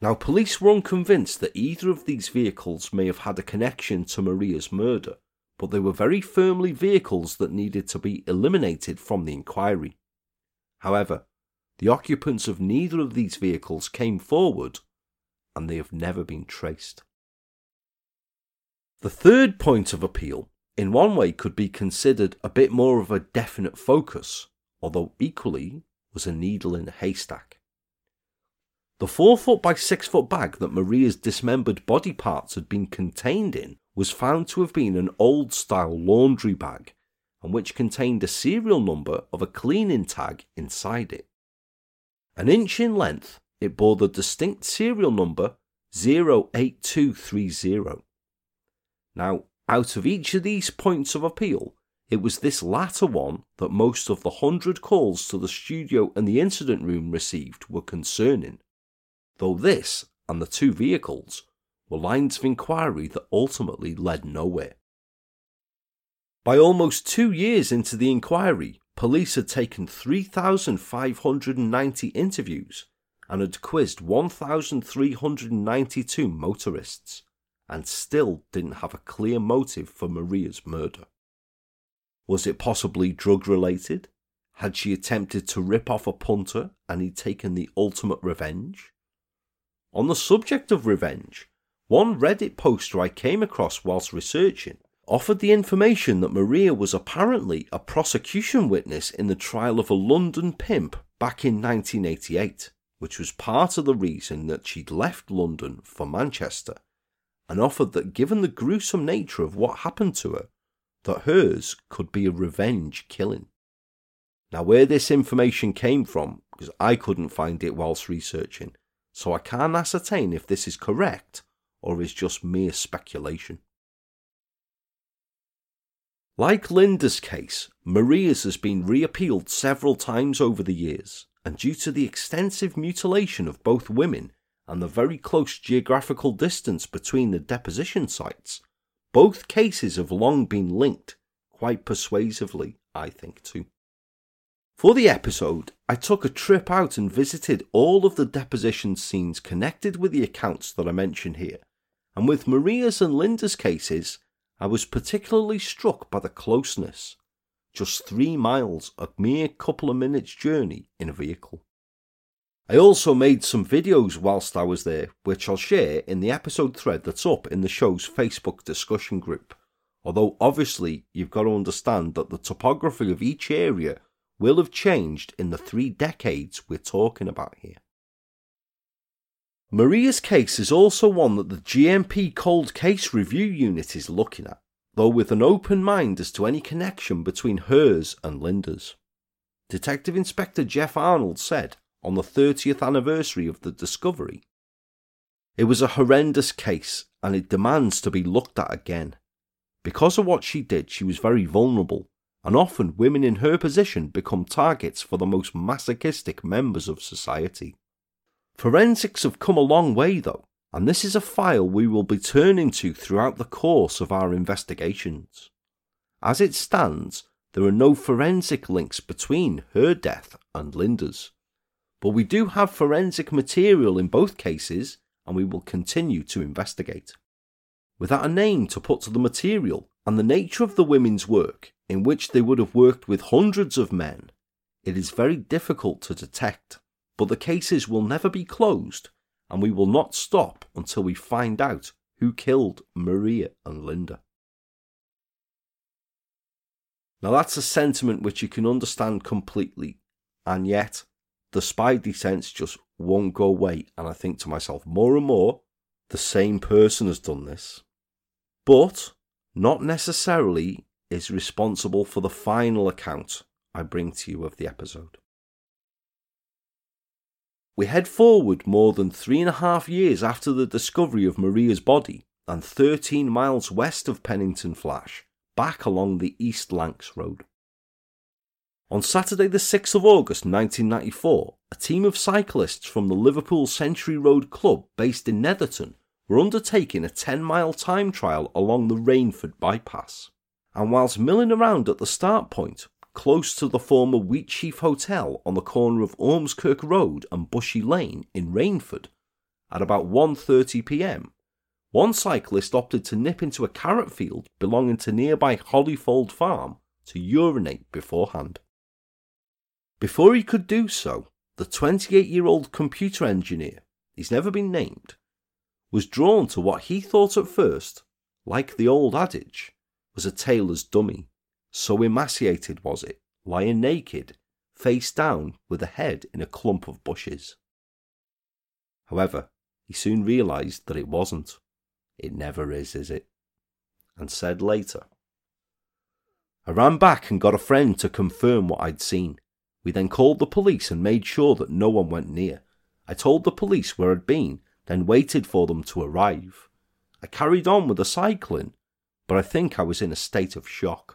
Now, police were unconvinced that either of these vehicles may have had a connection to Maria's murder, but they were very firmly vehicles that needed to be eliminated from the inquiry. However, the occupants of neither of these vehicles came forward and they have never been traced. The third point of appeal, in one way, could be considered a bit more of a definite focus, although equally was a needle in a haystack. The four foot by six foot bag that Maria's dismembered body parts had been contained in was found to have been an old style laundry bag, and which contained a serial number of a cleaning tag inside it. An inch in length, it bore the distinct serial number 08230. Now, out of each of these points of appeal, it was this latter one that most of the hundred calls to the studio and the incident room received were concerning, though this and the two vehicles were lines of inquiry that ultimately led nowhere. By almost two years into the inquiry, police had taken 3,590 interviews and had quizzed 1,392 motorists, and still didn't have a clear motive for Maria's murder. Was it possibly drug related? Had she attempted to rip off a punter and he'd taken the ultimate revenge? On the subject of revenge, one Reddit poster I came across whilst researching offered the information that Maria was apparently a prosecution witness in the trial of a London pimp back in 1988, which was part of the reason that she'd left London for Manchester, and offered that given the gruesome nature of what happened to her, that hers could be a revenge killing. Now, where this information came from, because I couldn't find it whilst researching, so I can't ascertain if this is correct or is just mere speculation. Like Linda's case, Maria's has been reappealed several times over the years, and due to the extensive mutilation of both women and the very close geographical distance between the deposition sites, both cases have long been linked, quite persuasively, I think, too. For the episode, I took a trip out and visited all of the deposition scenes connected with the accounts that I mention here, and with Maria's and Linda's cases, I was particularly struck by the closeness. Just three miles, a mere couple of minutes' journey in a vehicle. I also made some videos whilst I was there, which I'll share in the episode thread that's up in the show's Facebook discussion group. Although obviously you've got to understand that the topography of each area will have changed in the three decades we're talking about here. Maria's case is also one that the GMP Cold Case Review Unit is looking at, though with an open mind as to any connection between hers and Linda's. Detective Inspector Jeff Arnold said on the 30th anniversary of the discovery It was a horrendous case and it demands to be looked at again. Because of what she did, she was very vulnerable, and often women in her position become targets for the most masochistic members of society. Forensics have come a long way though, and this is a file we will be turning to throughout the course of our investigations. As it stands, there are no forensic links between her death and Linda's. But we do have forensic material in both cases, and we will continue to investigate. Without a name to put to the material and the nature of the women's work, in which they would have worked with hundreds of men, it is very difficult to detect. But the cases will never be closed, and we will not stop until we find out who killed Maria and Linda. Now, that's a sentiment which you can understand completely, and yet the spidey sense just won't go away. And I think to myself, more and more, the same person has done this, but not necessarily is responsible for the final account I bring to you of the episode. We head forward more than three and a half years after the discovery of Maria's body and 13 miles west of Pennington Flash back along the East Lancs Road. On Saturday, the 6th of August 1994, a team of cyclists from the Liverpool Century Road Club based in Netherton were undertaking a 10 mile time trial along the Rainford bypass. And whilst milling around at the start point, close to the former Wheatsheaf Hotel on the corner of Ormskirk Road and Bushy Lane in Rainford, at about 1:30 p.m., one cyclist opted to nip into a carrot field belonging to nearby Hollyfold Farm to urinate beforehand. Before he could do so, the 28 year old computer engineer, he's never been named, was drawn to what he thought at first, like the old adage, was a tailor's dummy. So emaciated was it, lying naked, face down with a head in a clump of bushes. However, he soon realised that it wasn't. It never is, is it? And said later, I ran back and got a friend to confirm what I'd seen. We then called the police and made sure that no one went near. I told the police where I'd been, then waited for them to arrive. I carried on with the cycling, but I think I was in a state of shock.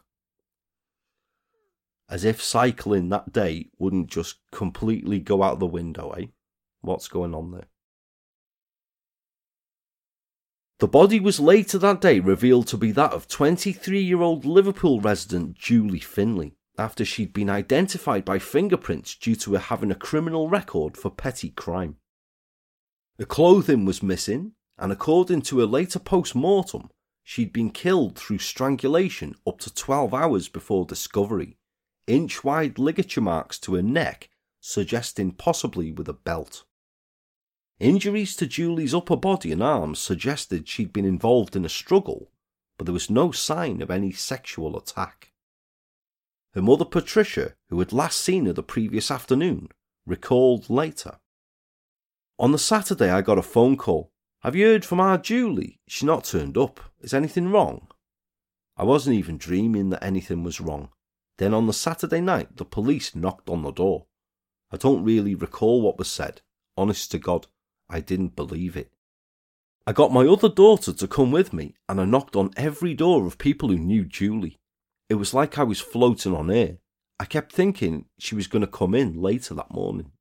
As if cycling that day wouldn't just completely go out the window, eh? What's going on there? The body was later that day revealed to be that of 23 year old Liverpool resident Julie Finley, after she'd been identified by fingerprints due to her having a criminal record for petty crime. Her clothing was missing, and according to a later post mortem, she'd been killed through strangulation up to 12 hours before discovery, inch wide ligature marks to her neck suggesting possibly with a belt. Injuries to Julie's upper body and arms suggested she'd been involved in a struggle, but there was no sign of any sexual attack. Her mother Patricia, who had last seen her the previous afternoon, recalled later. On the Saturday, I got a phone call. Have you heard from our Julie? She's not turned up. Is anything wrong? I wasn't even dreaming that anything was wrong. Then on the Saturday night, the police knocked on the door. I don't really recall what was said. Honest to God, I didn't believe it. I got my other daughter to come with me, and I knocked on every door of people who knew Julie. It was like I was floating on air. I kept thinking she was going to come in later that morning.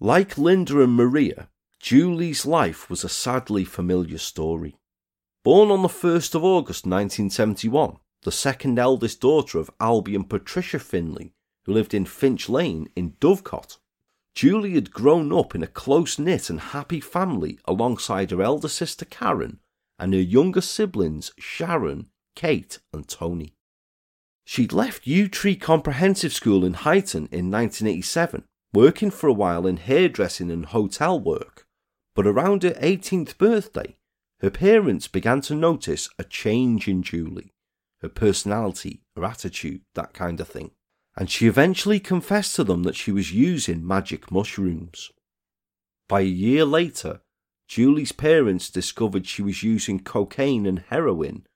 Like Linda and Maria, Julie's life was a sadly familiar story. Born on the 1st of August 1971, the second eldest daughter of Albie and Patricia Finley, who lived in Finch Lane in Dovecot, Julie had grown up in a close knit and happy family alongside her elder sister Karen and her younger siblings Sharon, Kate, and Tony. She'd left Yew Tree Comprehensive School in Huyton in 1987, working for a while in hairdressing and hotel work. But around her 18th birthday, her parents began to notice a change in Julie her personality, her attitude, that kind of thing and she eventually confessed to them that she was using magic mushrooms. By a year later, Julie's parents discovered she was using cocaine and heroin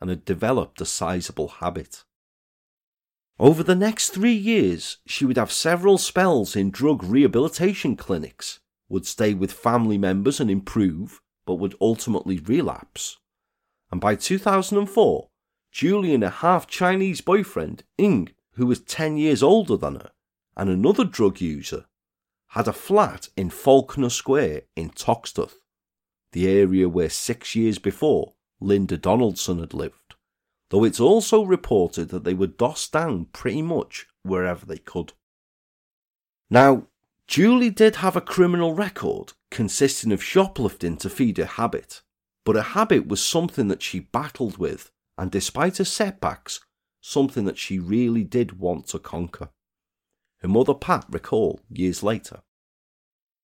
and had developed a sizable habit. Over the next three years, she would have several spells in drug rehabilitation clinics, would stay with family members and improve, but would ultimately relapse. And by 2004, Julie and her half Chinese boyfriend, Ing, who was 10 years older than her, and another drug user, had a flat in Falkner Square in Toxteth, the area where six years before Linda Donaldson had lived, though it's also reported that they would doss down pretty much wherever they could. Now, Julie did have a criminal record consisting of shoplifting to feed her habit, but her habit was something that she battled with, and despite her setbacks, something that she really did want to conquer. Her mother Pat recalled years later.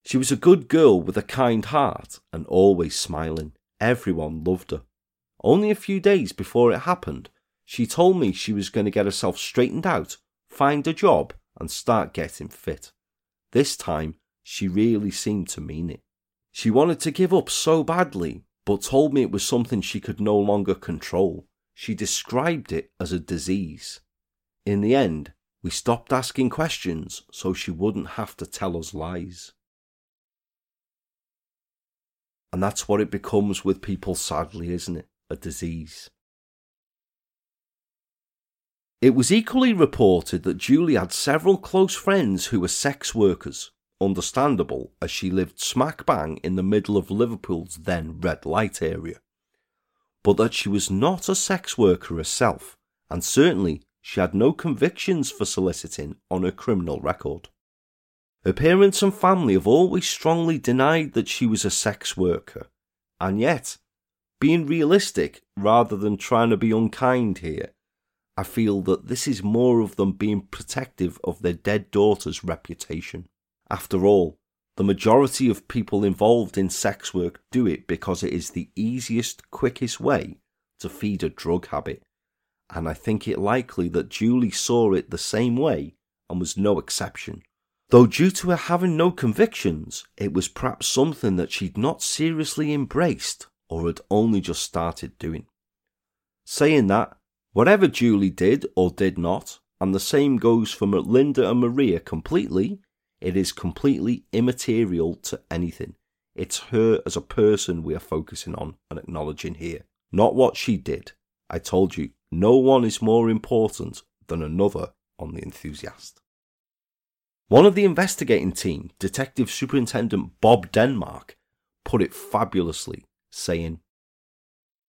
She was a good girl with a kind heart and always smiling. Everyone loved her. Only a few days before it happened, she told me she was going to get herself straightened out, find a job, and start getting fit. This time, she really seemed to mean it. She wanted to give up so badly, but told me it was something she could no longer control. She described it as a disease. In the end, we stopped asking questions so she wouldn't have to tell us lies. And that's what it becomes with people, sadly, isn't it? A disease. It was equally reported that Julie had several close friends who were sex workers, understandable as she lived smack bang in the middle of Liverpool's then red light area. But that she was not a sex worker herself, and certainly she had no convictions for soliciting on her criminal record. Her parents and family have always strongly denied that she was a sex worker, and yet, being realistic rather than trying to be unkind here, I feel that this is more of them being protective of their dead daughter's reputation. After all, the majority of people involved in sex work do it because it is the easiest, quickest way to feed a drug habit. And I think it likely that Julie saw it the same way and was no exception. Though due to her having no convictions, it was perhaps something that she'd not seriously embraced or had only just started doing. Saying that, Whatever Julie did or did not, and the same goes for Linda and Maria completely, it is completely immaterial to anything. It's her as a person we are focusing on and acknowledging here, not what she did. I told you, no one is more important than another on the enthusiast. One of the investigating team, Detective Superintendent Bob Denmark, put it fabulously, saying,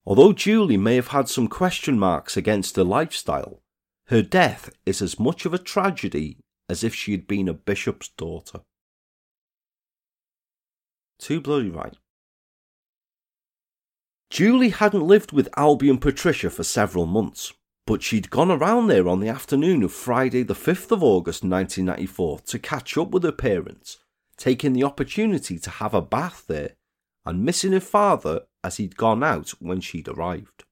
Although Julie may have had some question marks against her lifestyle, her death is as much of a tragedy as if she had been a bishop's daughter. Too bloody right. Julie hadn't lived with Albie and Patricia for several months, but she'd gone around there on the afternoon of Friday, the 5th of August 1994, to catch up with her parents, taking the opportunity to have a bath there, and missing her father as he'd gone out when she'd arrived.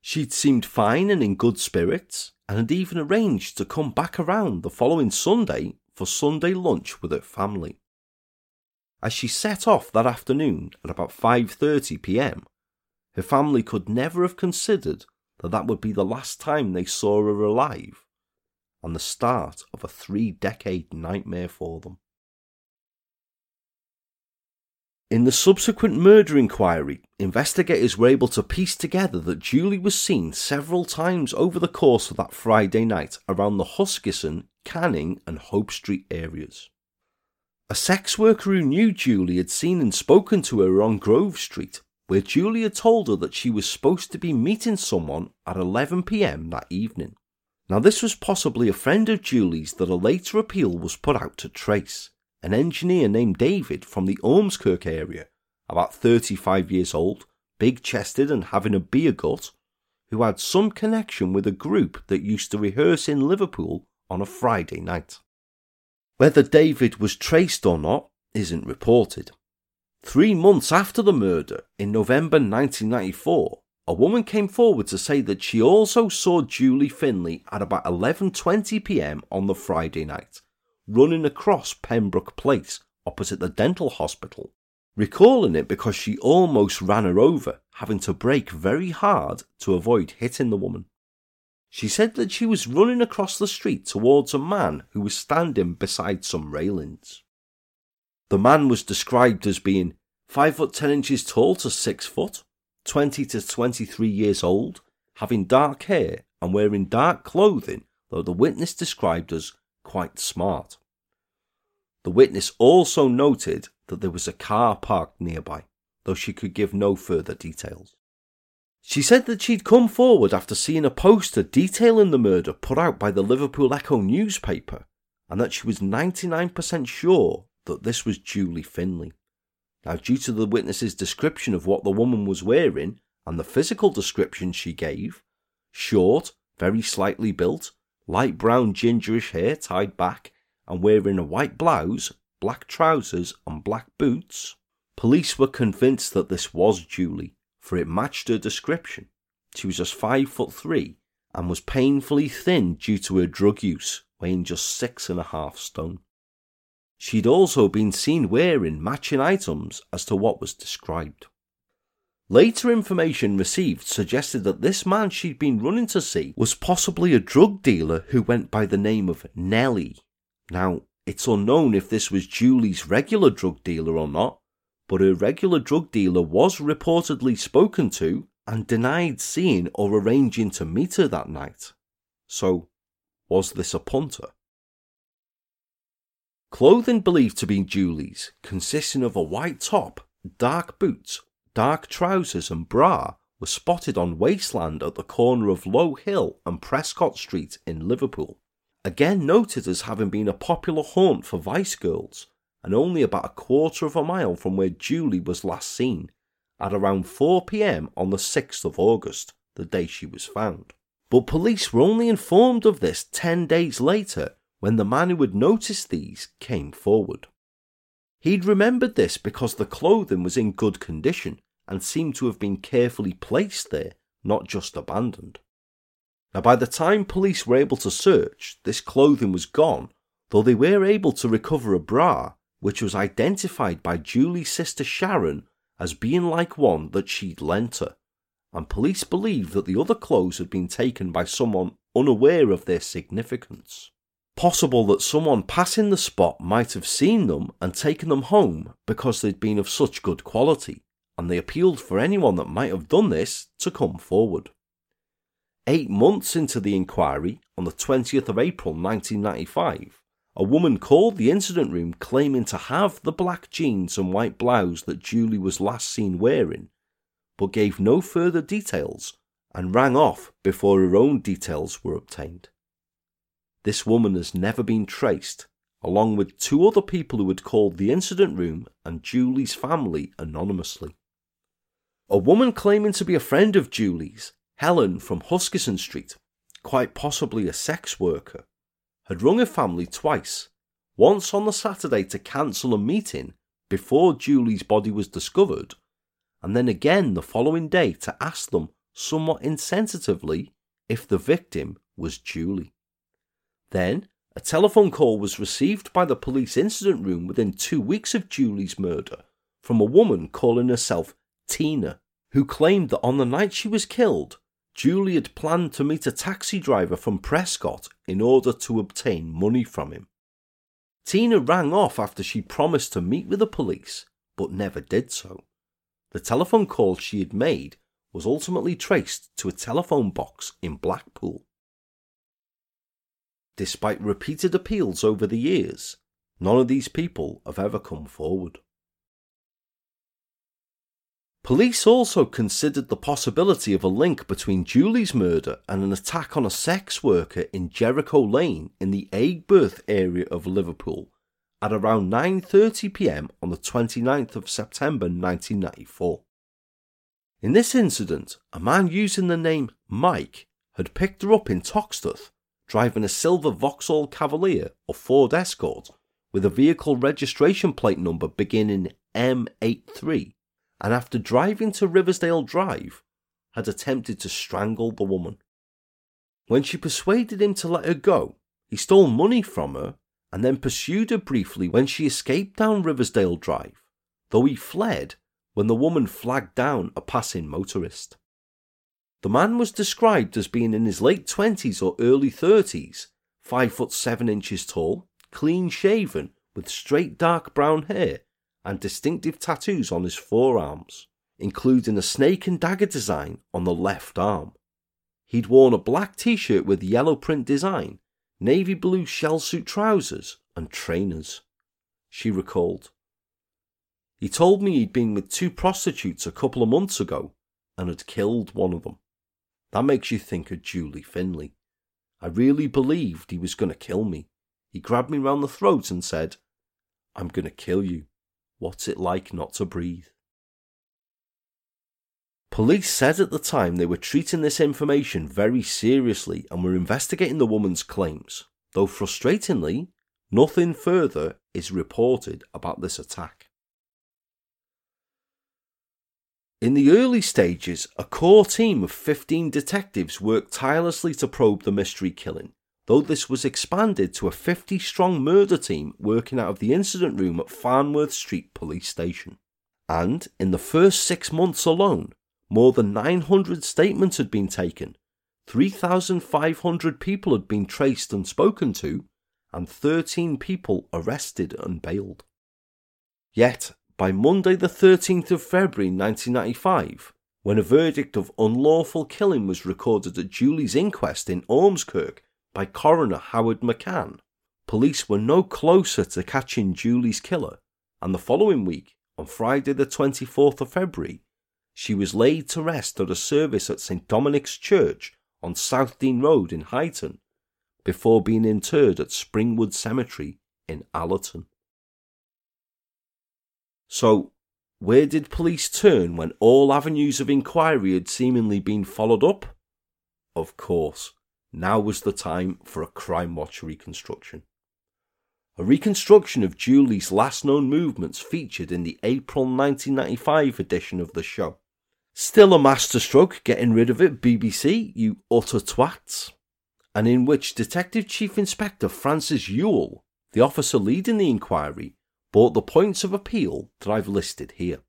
She'd seemed fine and in good spirits, and had even arranged to come back around the following Sunday for Sunday lunch with her family. As she set off that afternoon at about 5:30 p.m., her family could never have considered that that would be the last time they saw her alive, and the start of a three-decade nightmare for them. In the subsequent murder inquiry, investigators were able to piece together that Julie was seen several times over the course of that Friday night around the Huskisson, Canning, and Hope Street areas. A sex worker who knew Julie had seen and spoken to her on Grove Street, where Julie had told her that she was supposed to be meeting someone at 11pm that evening. Now, this was possibly a friend of Julie's that a later appeal was put out to trace an engineer named David from the Ormskirk area, about 35 years old, big chested and having a beer gut, who had some connection with a group that used to rehearse in Liverpool on a Friday night. Whether David was traced or not isn't reported. Three months after the murder, in November 1994, a woman came forward to say that she also saw Julie Finley at about 11:20 p.m. on the Friday night running across Pembroke Place opposite the dental hospital, recalling it because she almost ran her over, having to brake very hard to avoid hitting the woman. She said that she was running across the street towards a man who was standing beside some railings. The man was described as being 5 foot 10 inches tall to 6 foot, 20 to 23 years old, having dark hair and wearing dark clothing, though the witness described as quite smart. The witness also noted that there was a car parked nearby, though she could give no further details. She said that she'd come forward after seeing a poster detailing the murder put out by the Liverpool Echo newspaper, and that she was 99% sure that this was Julie Finley. Now, due to the witness's description of what the woman was wearing and the physical description she gave short, very slightly built, light brown gingerish hair tied back, and wearing a white blouse, black trousers, and black boots police were convinced that this was Julie, for it matched her description. She was just five foot three and was painfully thin due to her drug use, weighing just six and a half stone. She'd also been seen wearing matching items as to what was described. Later information received suggested that this man she'd been running to see was possibly a drug dealer who went by the name of Nellie. Now, it's unknown if this was Julie's regular drug dealer or not, but her regular drug dealer was reportedly spoken to and denied seeing or arranging to meet her that night. So, was this a punter? Clothing believed to be Julie's, consisting of a white top, dark boots, dark trousers, and bra, were spotted on wasteland at the corner of Low Hill and Prescot Street in Liverpool. Again noted as having been a popular haunt for vice girls, and only about a quarter of a mile from where Julie was last seen, at around 4 pm on the 6th of August, the day she was found. But police were only informed of this 10 days later when the man who had noticed these came forward. He'd remembered this because the clothing was in good condition and seemed to have been carefully placed there, not just abandoned. Now, by the time police were able to search, this clothing was gone, though they were able to recover a bra, which was identified by Julie's sister Sharon as being like one that she'd lent her, and police believe that the other clothes had been taken by someone unaware of their significance possible that someone passing the spot might have seen them and taken them home because they'd been of such good quality, and they appealed for anyone that might have done this to come forward. Eight months into the inquiry, on the 20th of April 1995, a woman called the incident room claiming to have the black jeans and white blouse that Julie was last seen wearing, but gave no further details and rang off before her own details were obtained. This woman has never been traced, along with two other people who had called the incident room and Julie's family anonymously. A woman claiming to be a friend of Julie's, Helen from Huskisson Street, quite possibly a sex worker, had rung her family twice, once on the Saturday to cancel a meeting before Julie's body was discovered, and then again the following day to ask them somewhat insensitively if the victim was Julie. Then, a telephone call was received by the police incident room within two weeks of Julie's murder from a woman calling herself Tina, who claimed that on the night she was killed, Julie had planned to meet a taxi driver from Prescot in order to obtain money from him. Tina rang off after she promised to meet with the police, but never did so. The telephone call she had made was ultimately traced to a telephone box in Blackpool. Despite repeated appeals over the years, none of these people have ever come forward. Police also considered the possibility of a link between Julie's murder and an attack on a sex worker in Jericho Lane in the Aigburth area of Liverpool at around 9:30 p.m. on the 29th of September 1994. In this incident, a man using the name Mike had picked her up in Toxteth driving a silver Vauxhall Cavalier or Ford Escort with a vehicle registration plate number beginning M83, and after driving to Riversdale Drive, had attempted to strangle the woman. When she persuaded him to let her go, he stole money from her and then pursued her briefly when she escaped down Riversdale Drive, though he fled when the woman flagged down a passing motorist. The man was described as being in his late 20s or early 30s, 5 foot 7 inches tall, clean shaven, with straight dark brown hair and distinctive tattoos on his forearms, including a snake and dagger design on the left arm. He'd worn a black t shirt with yellow print design, navy blue shell suit trousers, and trainers. she recalled. He told me he'd been with two prostitutes a couple of months ago and had killed one of them. That makes you think of Julie Finley. I really believed he was going to kill me. He grabbed me round the throat and said, I'm going to kill you. What's it like not to breathe? Police said at the time they were treating this information very seriously and were investigating the woman's claims, though frustratingly, nothing further is reported about this attack. In the early stages, a core team of 15 detectives worked tirelessly to probe the mystery killing, though this was expanded to a 50 strong murder team working out of the incident room at Farnworth Street Police Station. And in the first six months alone, more than 900 statements had been taken, 3,500 people had been traced and spoken to, and 13 people arrested and bailed. Yet, by Monday, the 13th of February 1995, when a verdict of unlawful killing was recorded at Julie's inquest in Ormskirk by coroner Howard McCann, police were no closer to catching Julie's killer, and the following week, on Friday, the 24th of February, she was laid to rest at a service at St Dominic's Church on South Dean Road in Huyton, before being interred at Springwood Cemetery in Allerton. So, where did police turn when all avenues of inquiry had seemingly been followed up? Of course, now was the time for a Crimewatch reconstruction. A reconstruction of Julie's last known movements featured in the April 1995 edition of the show. Still a masterstroke getting rid of it, BBC, you utter twats. And in which Detective Chief Inspector Francis Ewell, the officer leading the inquiry, bought the points of appeal that I've listed here.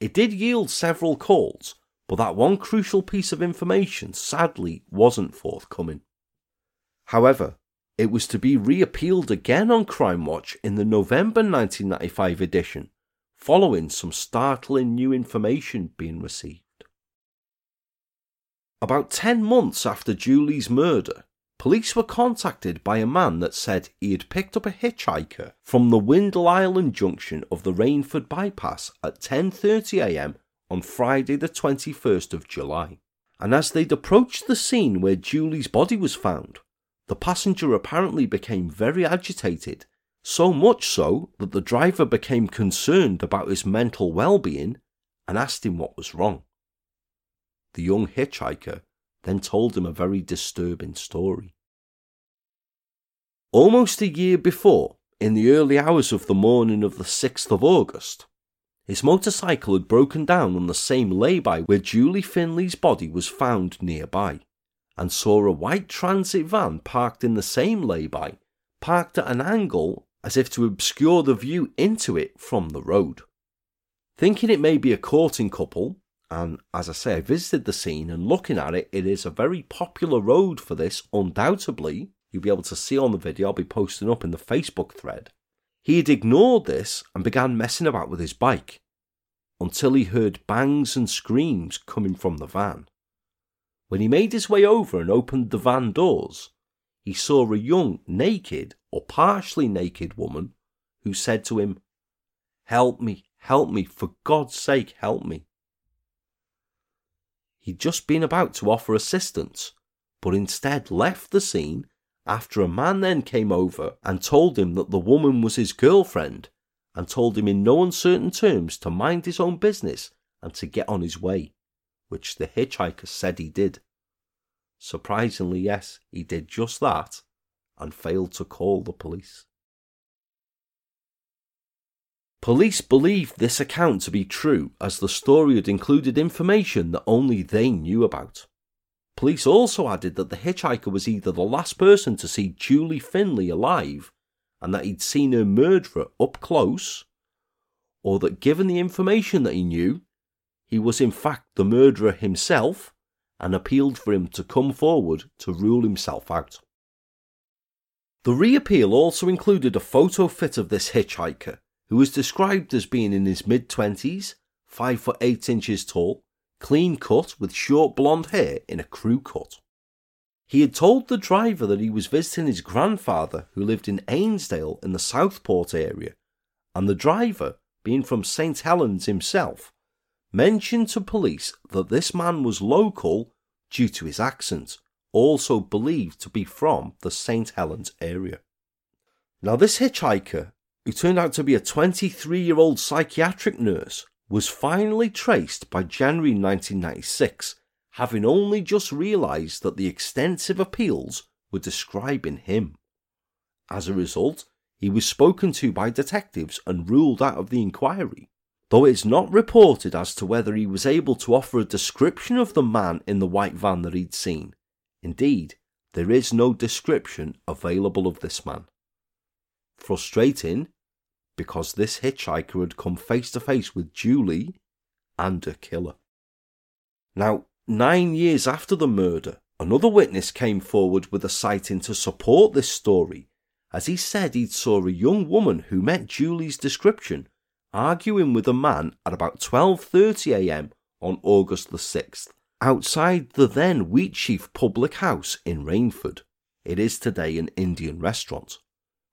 It did yield several calls, but that one crucial piece of information sadly wasn't forthcoming. However, it was to be reappealed again on Crimewatch in the November 1995 edition, following some startling new information being received. About 10 months after Julie's murder, Police were contacted by a man that said he had picked up a hitchhiker from the Windle Island junction of the Rainford bypass at 10:30 a.m. on Friday the 21st of July. And as they'd approached the scene where Julie's body was found, the passenger apparently became very agitated, so much so that the driver became concerned about his mental well-being and asked him what was wrong. The young hitchhiker then told him a very disturbing story. Almost a year before, in the early hours of the morning of the 6th of August, his motorcycle had broken down on the same lay-by where Julie Finley's body was found nearby, and saw a white transit van parked in the same lay-by, parked at an angle as if to obscure the view into it from the road. Thinking it may be a courting couple, and as I say, I visited the scene and looking at it, it is a very popular road for this, undoubtedly. You'll be able to see on the video, I'll be posting up in the Facebook thread. He had ignored this and began messing about with his bike until he heard bangs and screams coming from the van. When he made his way over and opened the van doors, he saw a young, naked or partially naked woman who said to him, Help me, help me, for God's sake, help me. He'd just been about to offer assistance, but instead left the scene after a man then came over and told him that the woman was his girlfriend and told him in no uncertain terms to mind his own business and to get on his way, which the hitchhiker said he did. Surprisingly, yes, he did just that and failed to call the police. Police believed this account to be true as the story had included information that only they knew about. Police also added that the hitchhiker was either the last person to see Julie Finley alive and that he'd seen her murderer up close, or that given the information that he knew, he was in fact the murderer himself and appealed for him to come forward to rule himself out. The reappeal also included a photo fit of this hitchhiker who was described as being in his mid 20s, 5 foot 8 inches tall, clean cut with short blonde hair in a crew cut. He had told the driver that he was visiting his grandfather who lived in Ainsdale in the Southport area and the driver, being from St. Helens himself, mentioned to police that this man was local due to his accent, also believed to be from the St. Helens area. Now, this hitchhiker, who turned out to be a 23 year old psychiatric nurse, was finally traced by January 1996, having only just realised that the extensive appeals were describing him. As a result, he was spoken to by detectives and ruled out of the inquiry, though it's not reported as to whether he was able to offer a description of the man in the white van that he'd seen. Indeed, there is no description available of this man. Frustrating, because this hitchhiker had come face to face with Julie and a killer. Now, nine years after the murder, another witness came forward with a sighting to support this story, as he said he'd saw a young woman who met Julie's description arguing with a man at about 12:30 a.m. on August the 6th outside the then Wheatsheaf Public House in Rainford. It is today an Indian restaurant,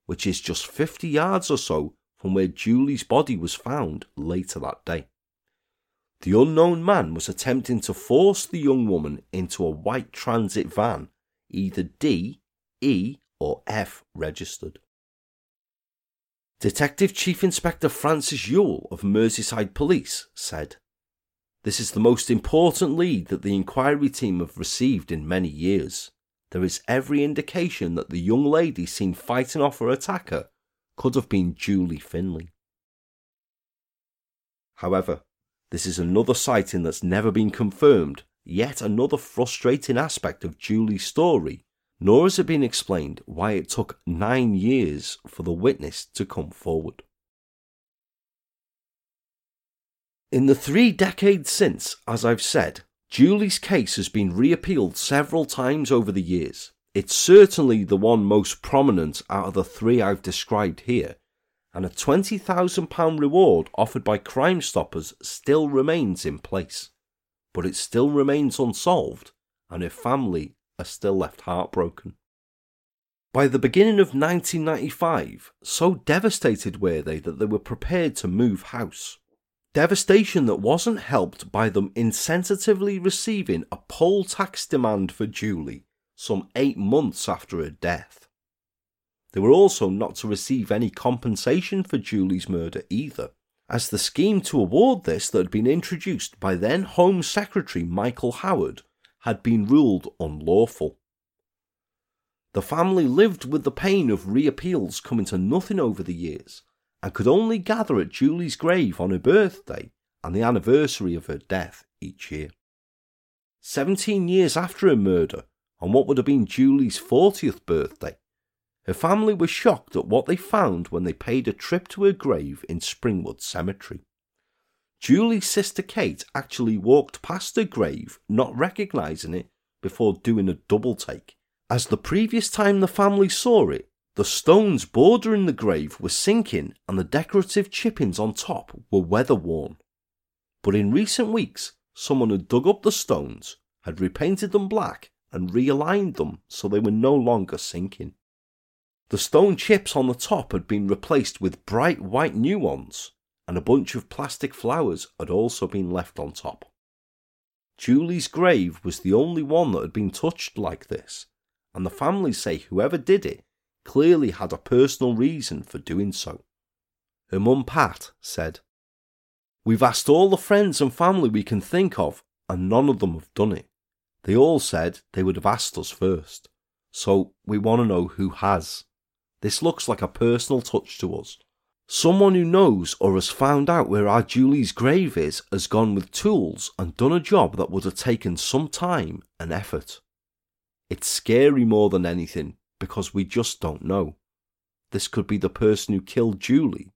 which is just 50 yards or so from where Julie's body was found later that day. The unknown man was attempting to force the young woman into a white transit van, either D, E, or F registered. Detective Chief Inspector Francis Yule of Merseyside Police said, This is the most important lead that the inquiry team have received in many years. There is every indication that the young lady seen fighting off her attacker could have been Julie Finley. However, this is another sighting that's never been confirmed, yet another frustrating aspect of Julie's story, nor has it been explained why it took nine years for the witness to come forward. In the three decades since, as I've said, Julie's case has been reappealed several times over the years, it's certainly the one most prominent out of the three I've described here, and a £20,000 reward offered by Crimestoppers still remains in place. But it still remains unsolved, and her family are still left heartbroken. By the beginning of 1995, so devastated were they that they were prepared to move house. Devastation that wasn't helped by them insensitively receiving a poll tax demand for Julie some eight months after her death. They were also not to receive any compensation for Julie's murder either, as the scheme to award this that had been introduced by then Home Secretary Michael Howard had been ruled unlawful. The family lived with the pain of reappeals coming to nothing over the years and could only gather at Julie's grave on her birthday and the anniversary of her death each year. Seventeen years after her murder, on what would have been Julie's 40th birthday. Her family were shocked at what they found when they paid a trip to her grave in Springwood Cemetery. Julie's sister Kate actually walked past her grave, not recognising it, before doing a double take. As the previous time the family saw it, the stones bordering the grave were sinking and the decorative chippings on top were weather worn. But in recent weeks, someone had dug up the stones, had repainted them black, and realigned them so they were no longer sinking. The stone chips on the top had been replaced with bright white new ones, and a bunch of plastic flowers had also been left on top. Julie's grave was the only one that had been touched like this, and the family say whoever did it clearly had a personal reason for doing so. Her mum Pat said, We've asked all the friends and family we can think of, and none of them have done it. They all said they would have asked us first. So we want to know who has. This looks like a personal touch to us. Someone who knows or has found out where our Julie's grave is has gone with tools and done a job that would have taken some time and effort. It's scary more than anything because we just don't know. This could be the person who killed Julie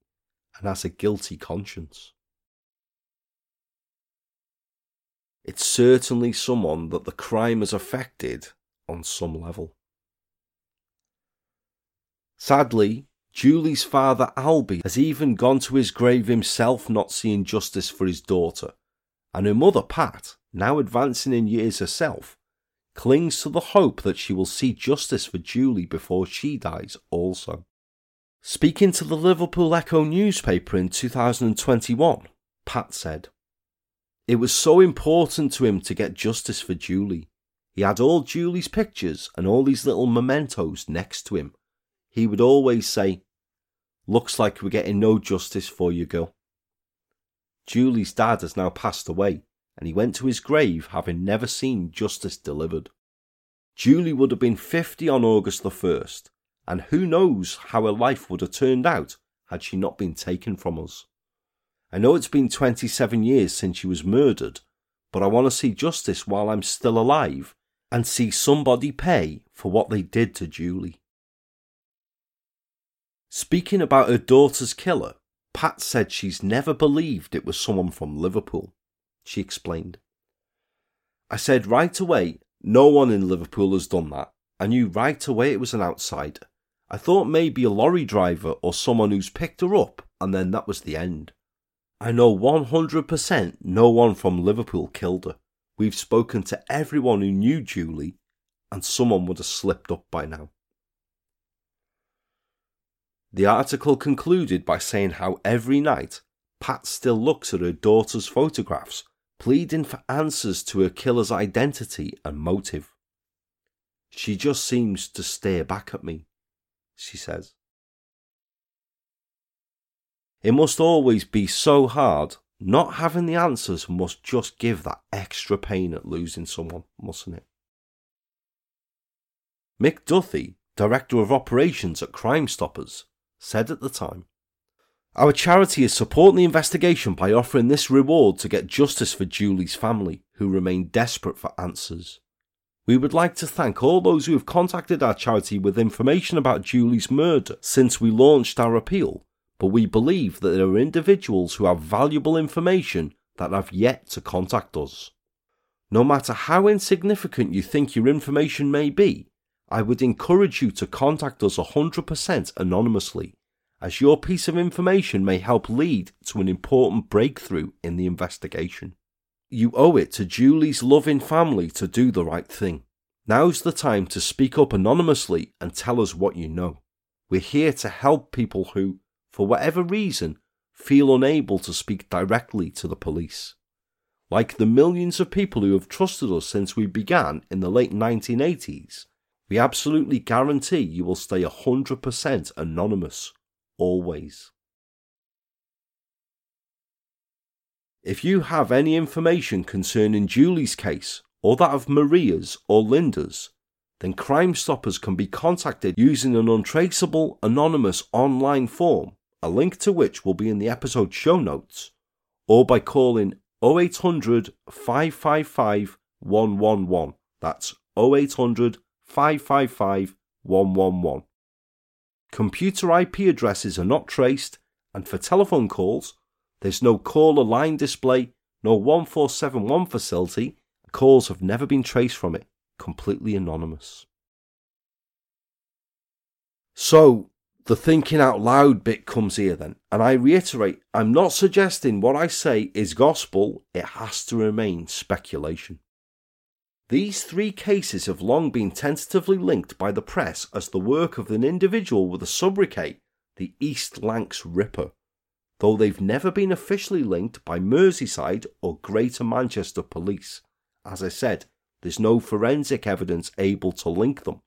and has a guilty conscience. It's certainly someone that the crime has affected on some level. Sadly, Julie's father Albie has even gone to his grave himself not seeing justice for his daughter, and her mother Pat, now advancing in years herself, clings to the hope that she will see justice for Julie before she dies also. Speaking to the Liverpool Echo newspaper in 2021, Pat said, It was so important to him to get justice for Julie. He had all Julie's pictures and all these little mementos next to him. He would always say, Looks like we're getting no justice for you, girl. Julie's dad has now passed away, and he went to his grave having never seen justice delivered. Julie would have been 50 on August the 1st, and who knows how her life would have turned out had she not been taken from us. I know it's been 27 years since she was murdered, but I want to see justice while I'm still alive and see somebody pay for what they did to Julie. Speaking about her daughter's killer, Pat said she's never believed it was someone from Liverpool. She explained. I said right away, no one in Liverpool has done that. I knew right away it was an outsider. I thought maybe a lorry driver or someone who's picked her up, and then that was the end. I know 100% no one from Liverpool killed her. We've spoken to everyone who knew Julie, and someone would have slipped up by now. The article concluded by saying how every night Pat still looks at her daughter's photographs, pleading for answers to her killer's identity and motive. She just seems to stare back at me, she says. It must always be so hard. Not having the answers must just give that extra pain at losing someone, mustn't it? Mick Duthie, Director of Operations at Crimestoppers, said at the time. Our charity is supporting the investigation by offering this reward to get justice for Julie's family, who remain desperate for answers. We would like to thank all those who have contacted our charity with information about Julie's murder since we launched our appeal, but we believe that there are individuals who have valuable information that have yet to contact us. No matter how insignificant you think your information may be, I would encourage you to contact us 100% anonymously, as your piece of information may help lead to an important breakthrough in the investigation. You owe it to Julie's loving family to do the right thing. Now's the time to speak up anonymously and tell us what you know. We're here to help people who, for whatever reason, feel unable to speak directly to the police. Like the millions of people who have trusted us since we began in the late 1980s, we absolutely guarantee you will stay 100% anonymous, always. If you have any information concerning Julie's case, or that of Maria's or Linda's, then Crimestoppers can be contacted using an untraceable anonymous online form, a link to which will be in the episode show notes, or by calling 0800 555 111. That's 0800 555 111. Computer IP addresses are not traced, and for telephone calls, there's no caller line display, no 1471 facility. Calls have never been traced from it, completely anonymous. So, the thinking out loud bit comes here then, and I reiterate I'm not suggesting what I say is gospel, it has to remain speculation. These three cases have long been tentatively linked by the press as the work of an individual with a sobriquet, the East Lancs Ripper, though they've never been officially linked by Merseyside or Greater Manchester Police. As I said, there's no forensic evidence able to link them.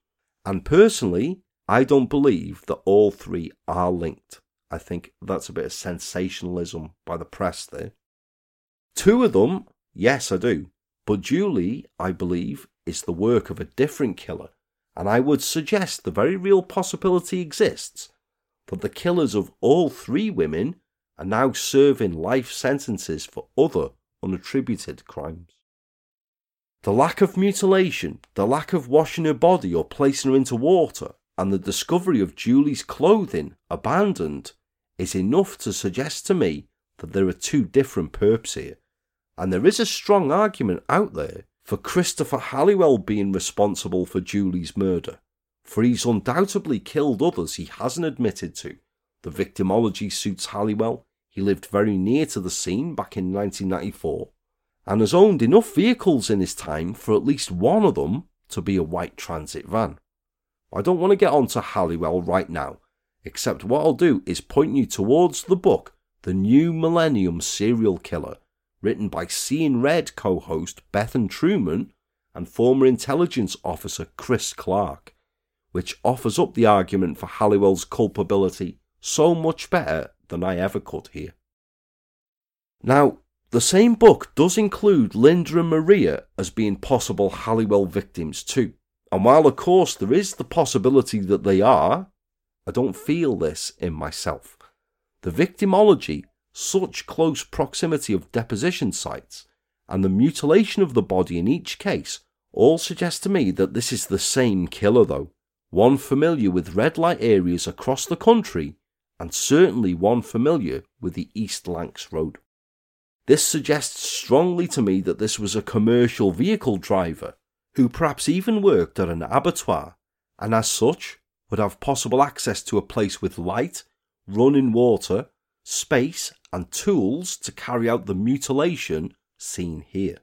And personally, I don't believe that all three are linked. I think that's a bit of sensationalism by the press there. Two of them, yes, I do. But Julie, I believe, is the work of a different killer, and I would suggest the very real possibility exists that the killers of all three women are now serving life sentences for other unattributed crimes. The lack of mutilation, the lack of washing her body or placing her into water, and the discovery of Julie's clothing abandoned is enough to suggest to me that there are two different perps here and there is a strong argument out there for Christopher Halliwell being responsible for Julie's murder, for he's undoubtedly killed others he hasn't admitted to. The victimology suits Halliwell. He lived very near to the scene back in 1994 and has owned enough vehicles in his time for at least one of them to be a white transit van. I don't want to get on to Halliwell right now. except what I'll do is point you towards the book The New Millennium Serial Killer, written by Seeing Red co host Bethan Truman and former intelligence officer Chris Clark, which offers up the argument for Halliwell's culpability so much better than I ever could here. Now, the same book does include Linda and Maria as being possible Halliwell victims too. And while, of course, there is the possibility that they are, I don't feel this in myself. The victimology, such close proximity of deposition sites, and the mutilation of the body in each case all suggest to me that this is the same killer, though. One familiar with red light areas across the country, and certainly one familiar with the East Lancs Road. This suggests strongly to me that this was a commercial vehicle driver who perhaps even worked at an abattoir and as such would have possible access to a place with light, running water, space, and tools to carry out the mutilation seen here.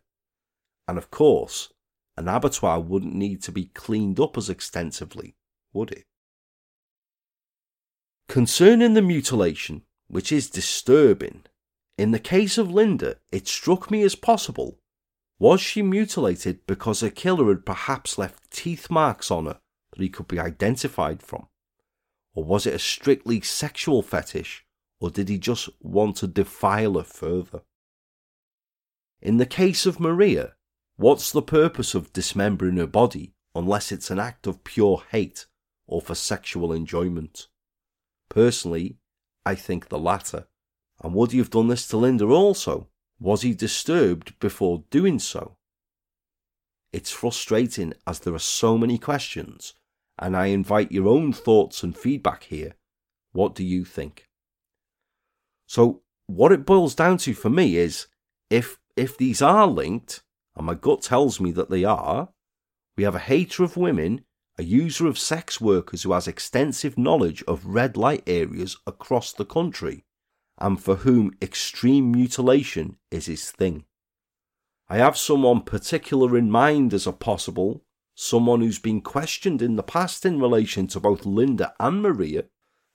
And of course, an abattoir wouldn't need to be cleaned up as extensively, would it? Concerning the mutilation, which is disturbing, in the case of Linda, it struck me as possible. Was she mutilated because her killer had perhaps left teeth marks on her that he could be identified from? Or was it a strictly sexual fetish, or did he just want to defile her further? In the case of Maria, what's the purpose of dismembering her body unless it's an act of pure hate or for sexual enjoyment? Personally, I think the latter. And would he have done this to Linda also? Was he disturbed before doing so? It's frustrating as there are so many questions, and I invite your own thoughts and feedback here. What do you think? So, what it boils down to for me is if if these are linked, and my gut tells me that they are, we have a hater of women, a user of sex workers who has extensive knowledge of red light areas across the country, and for whom extreme mutilation is his thing. I have someone particular in mind as a possible, someone who's been questioned in the past in relation to both Linda and Maria,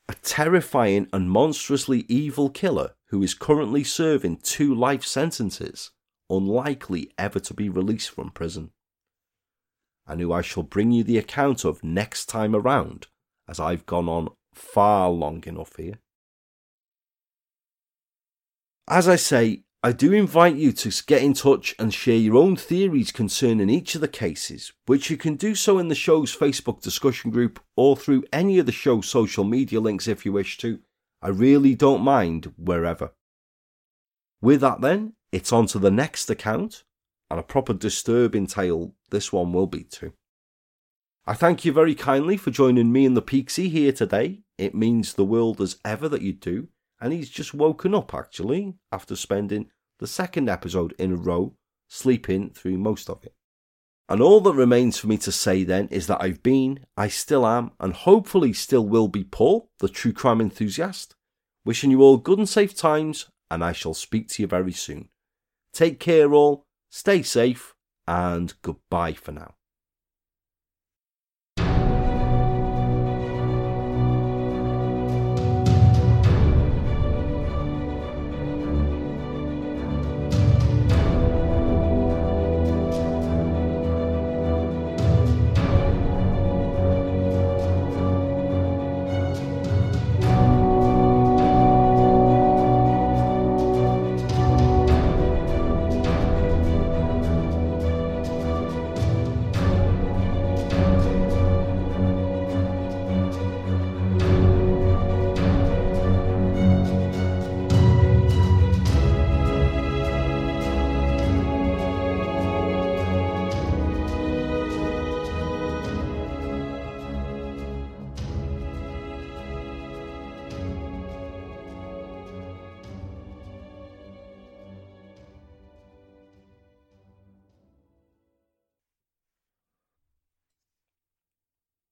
a terrifying and monstrously evil killer who is currently serving two life sentences, unlikely ever to be released from prison, and who I shall bring you the account of next time around, as I've gone on far long enough here. As I say, I do invite you to get in touch and share your own theories concerning each of the cases, which you can do so in the show's Facebook discussion group or through any of the show's social media links if you wish to. I really don't mind wherever. With that, then, it's on to the next account, and a proper disturbing tale this one will be too. I thank you very kindly for joining me and the Peaksy here today. It means the world as ever that you do and he's just woken up actually after spending the second episode in a row sleeping through most of it. And all that remains for me to say then is that I've been, I still am, and hopefully still will be Paul, the true crime enthusiast. Wishing you all good and safe times, and I shall speak to you very soon. Take care, all, stay safe, and goodbye for now.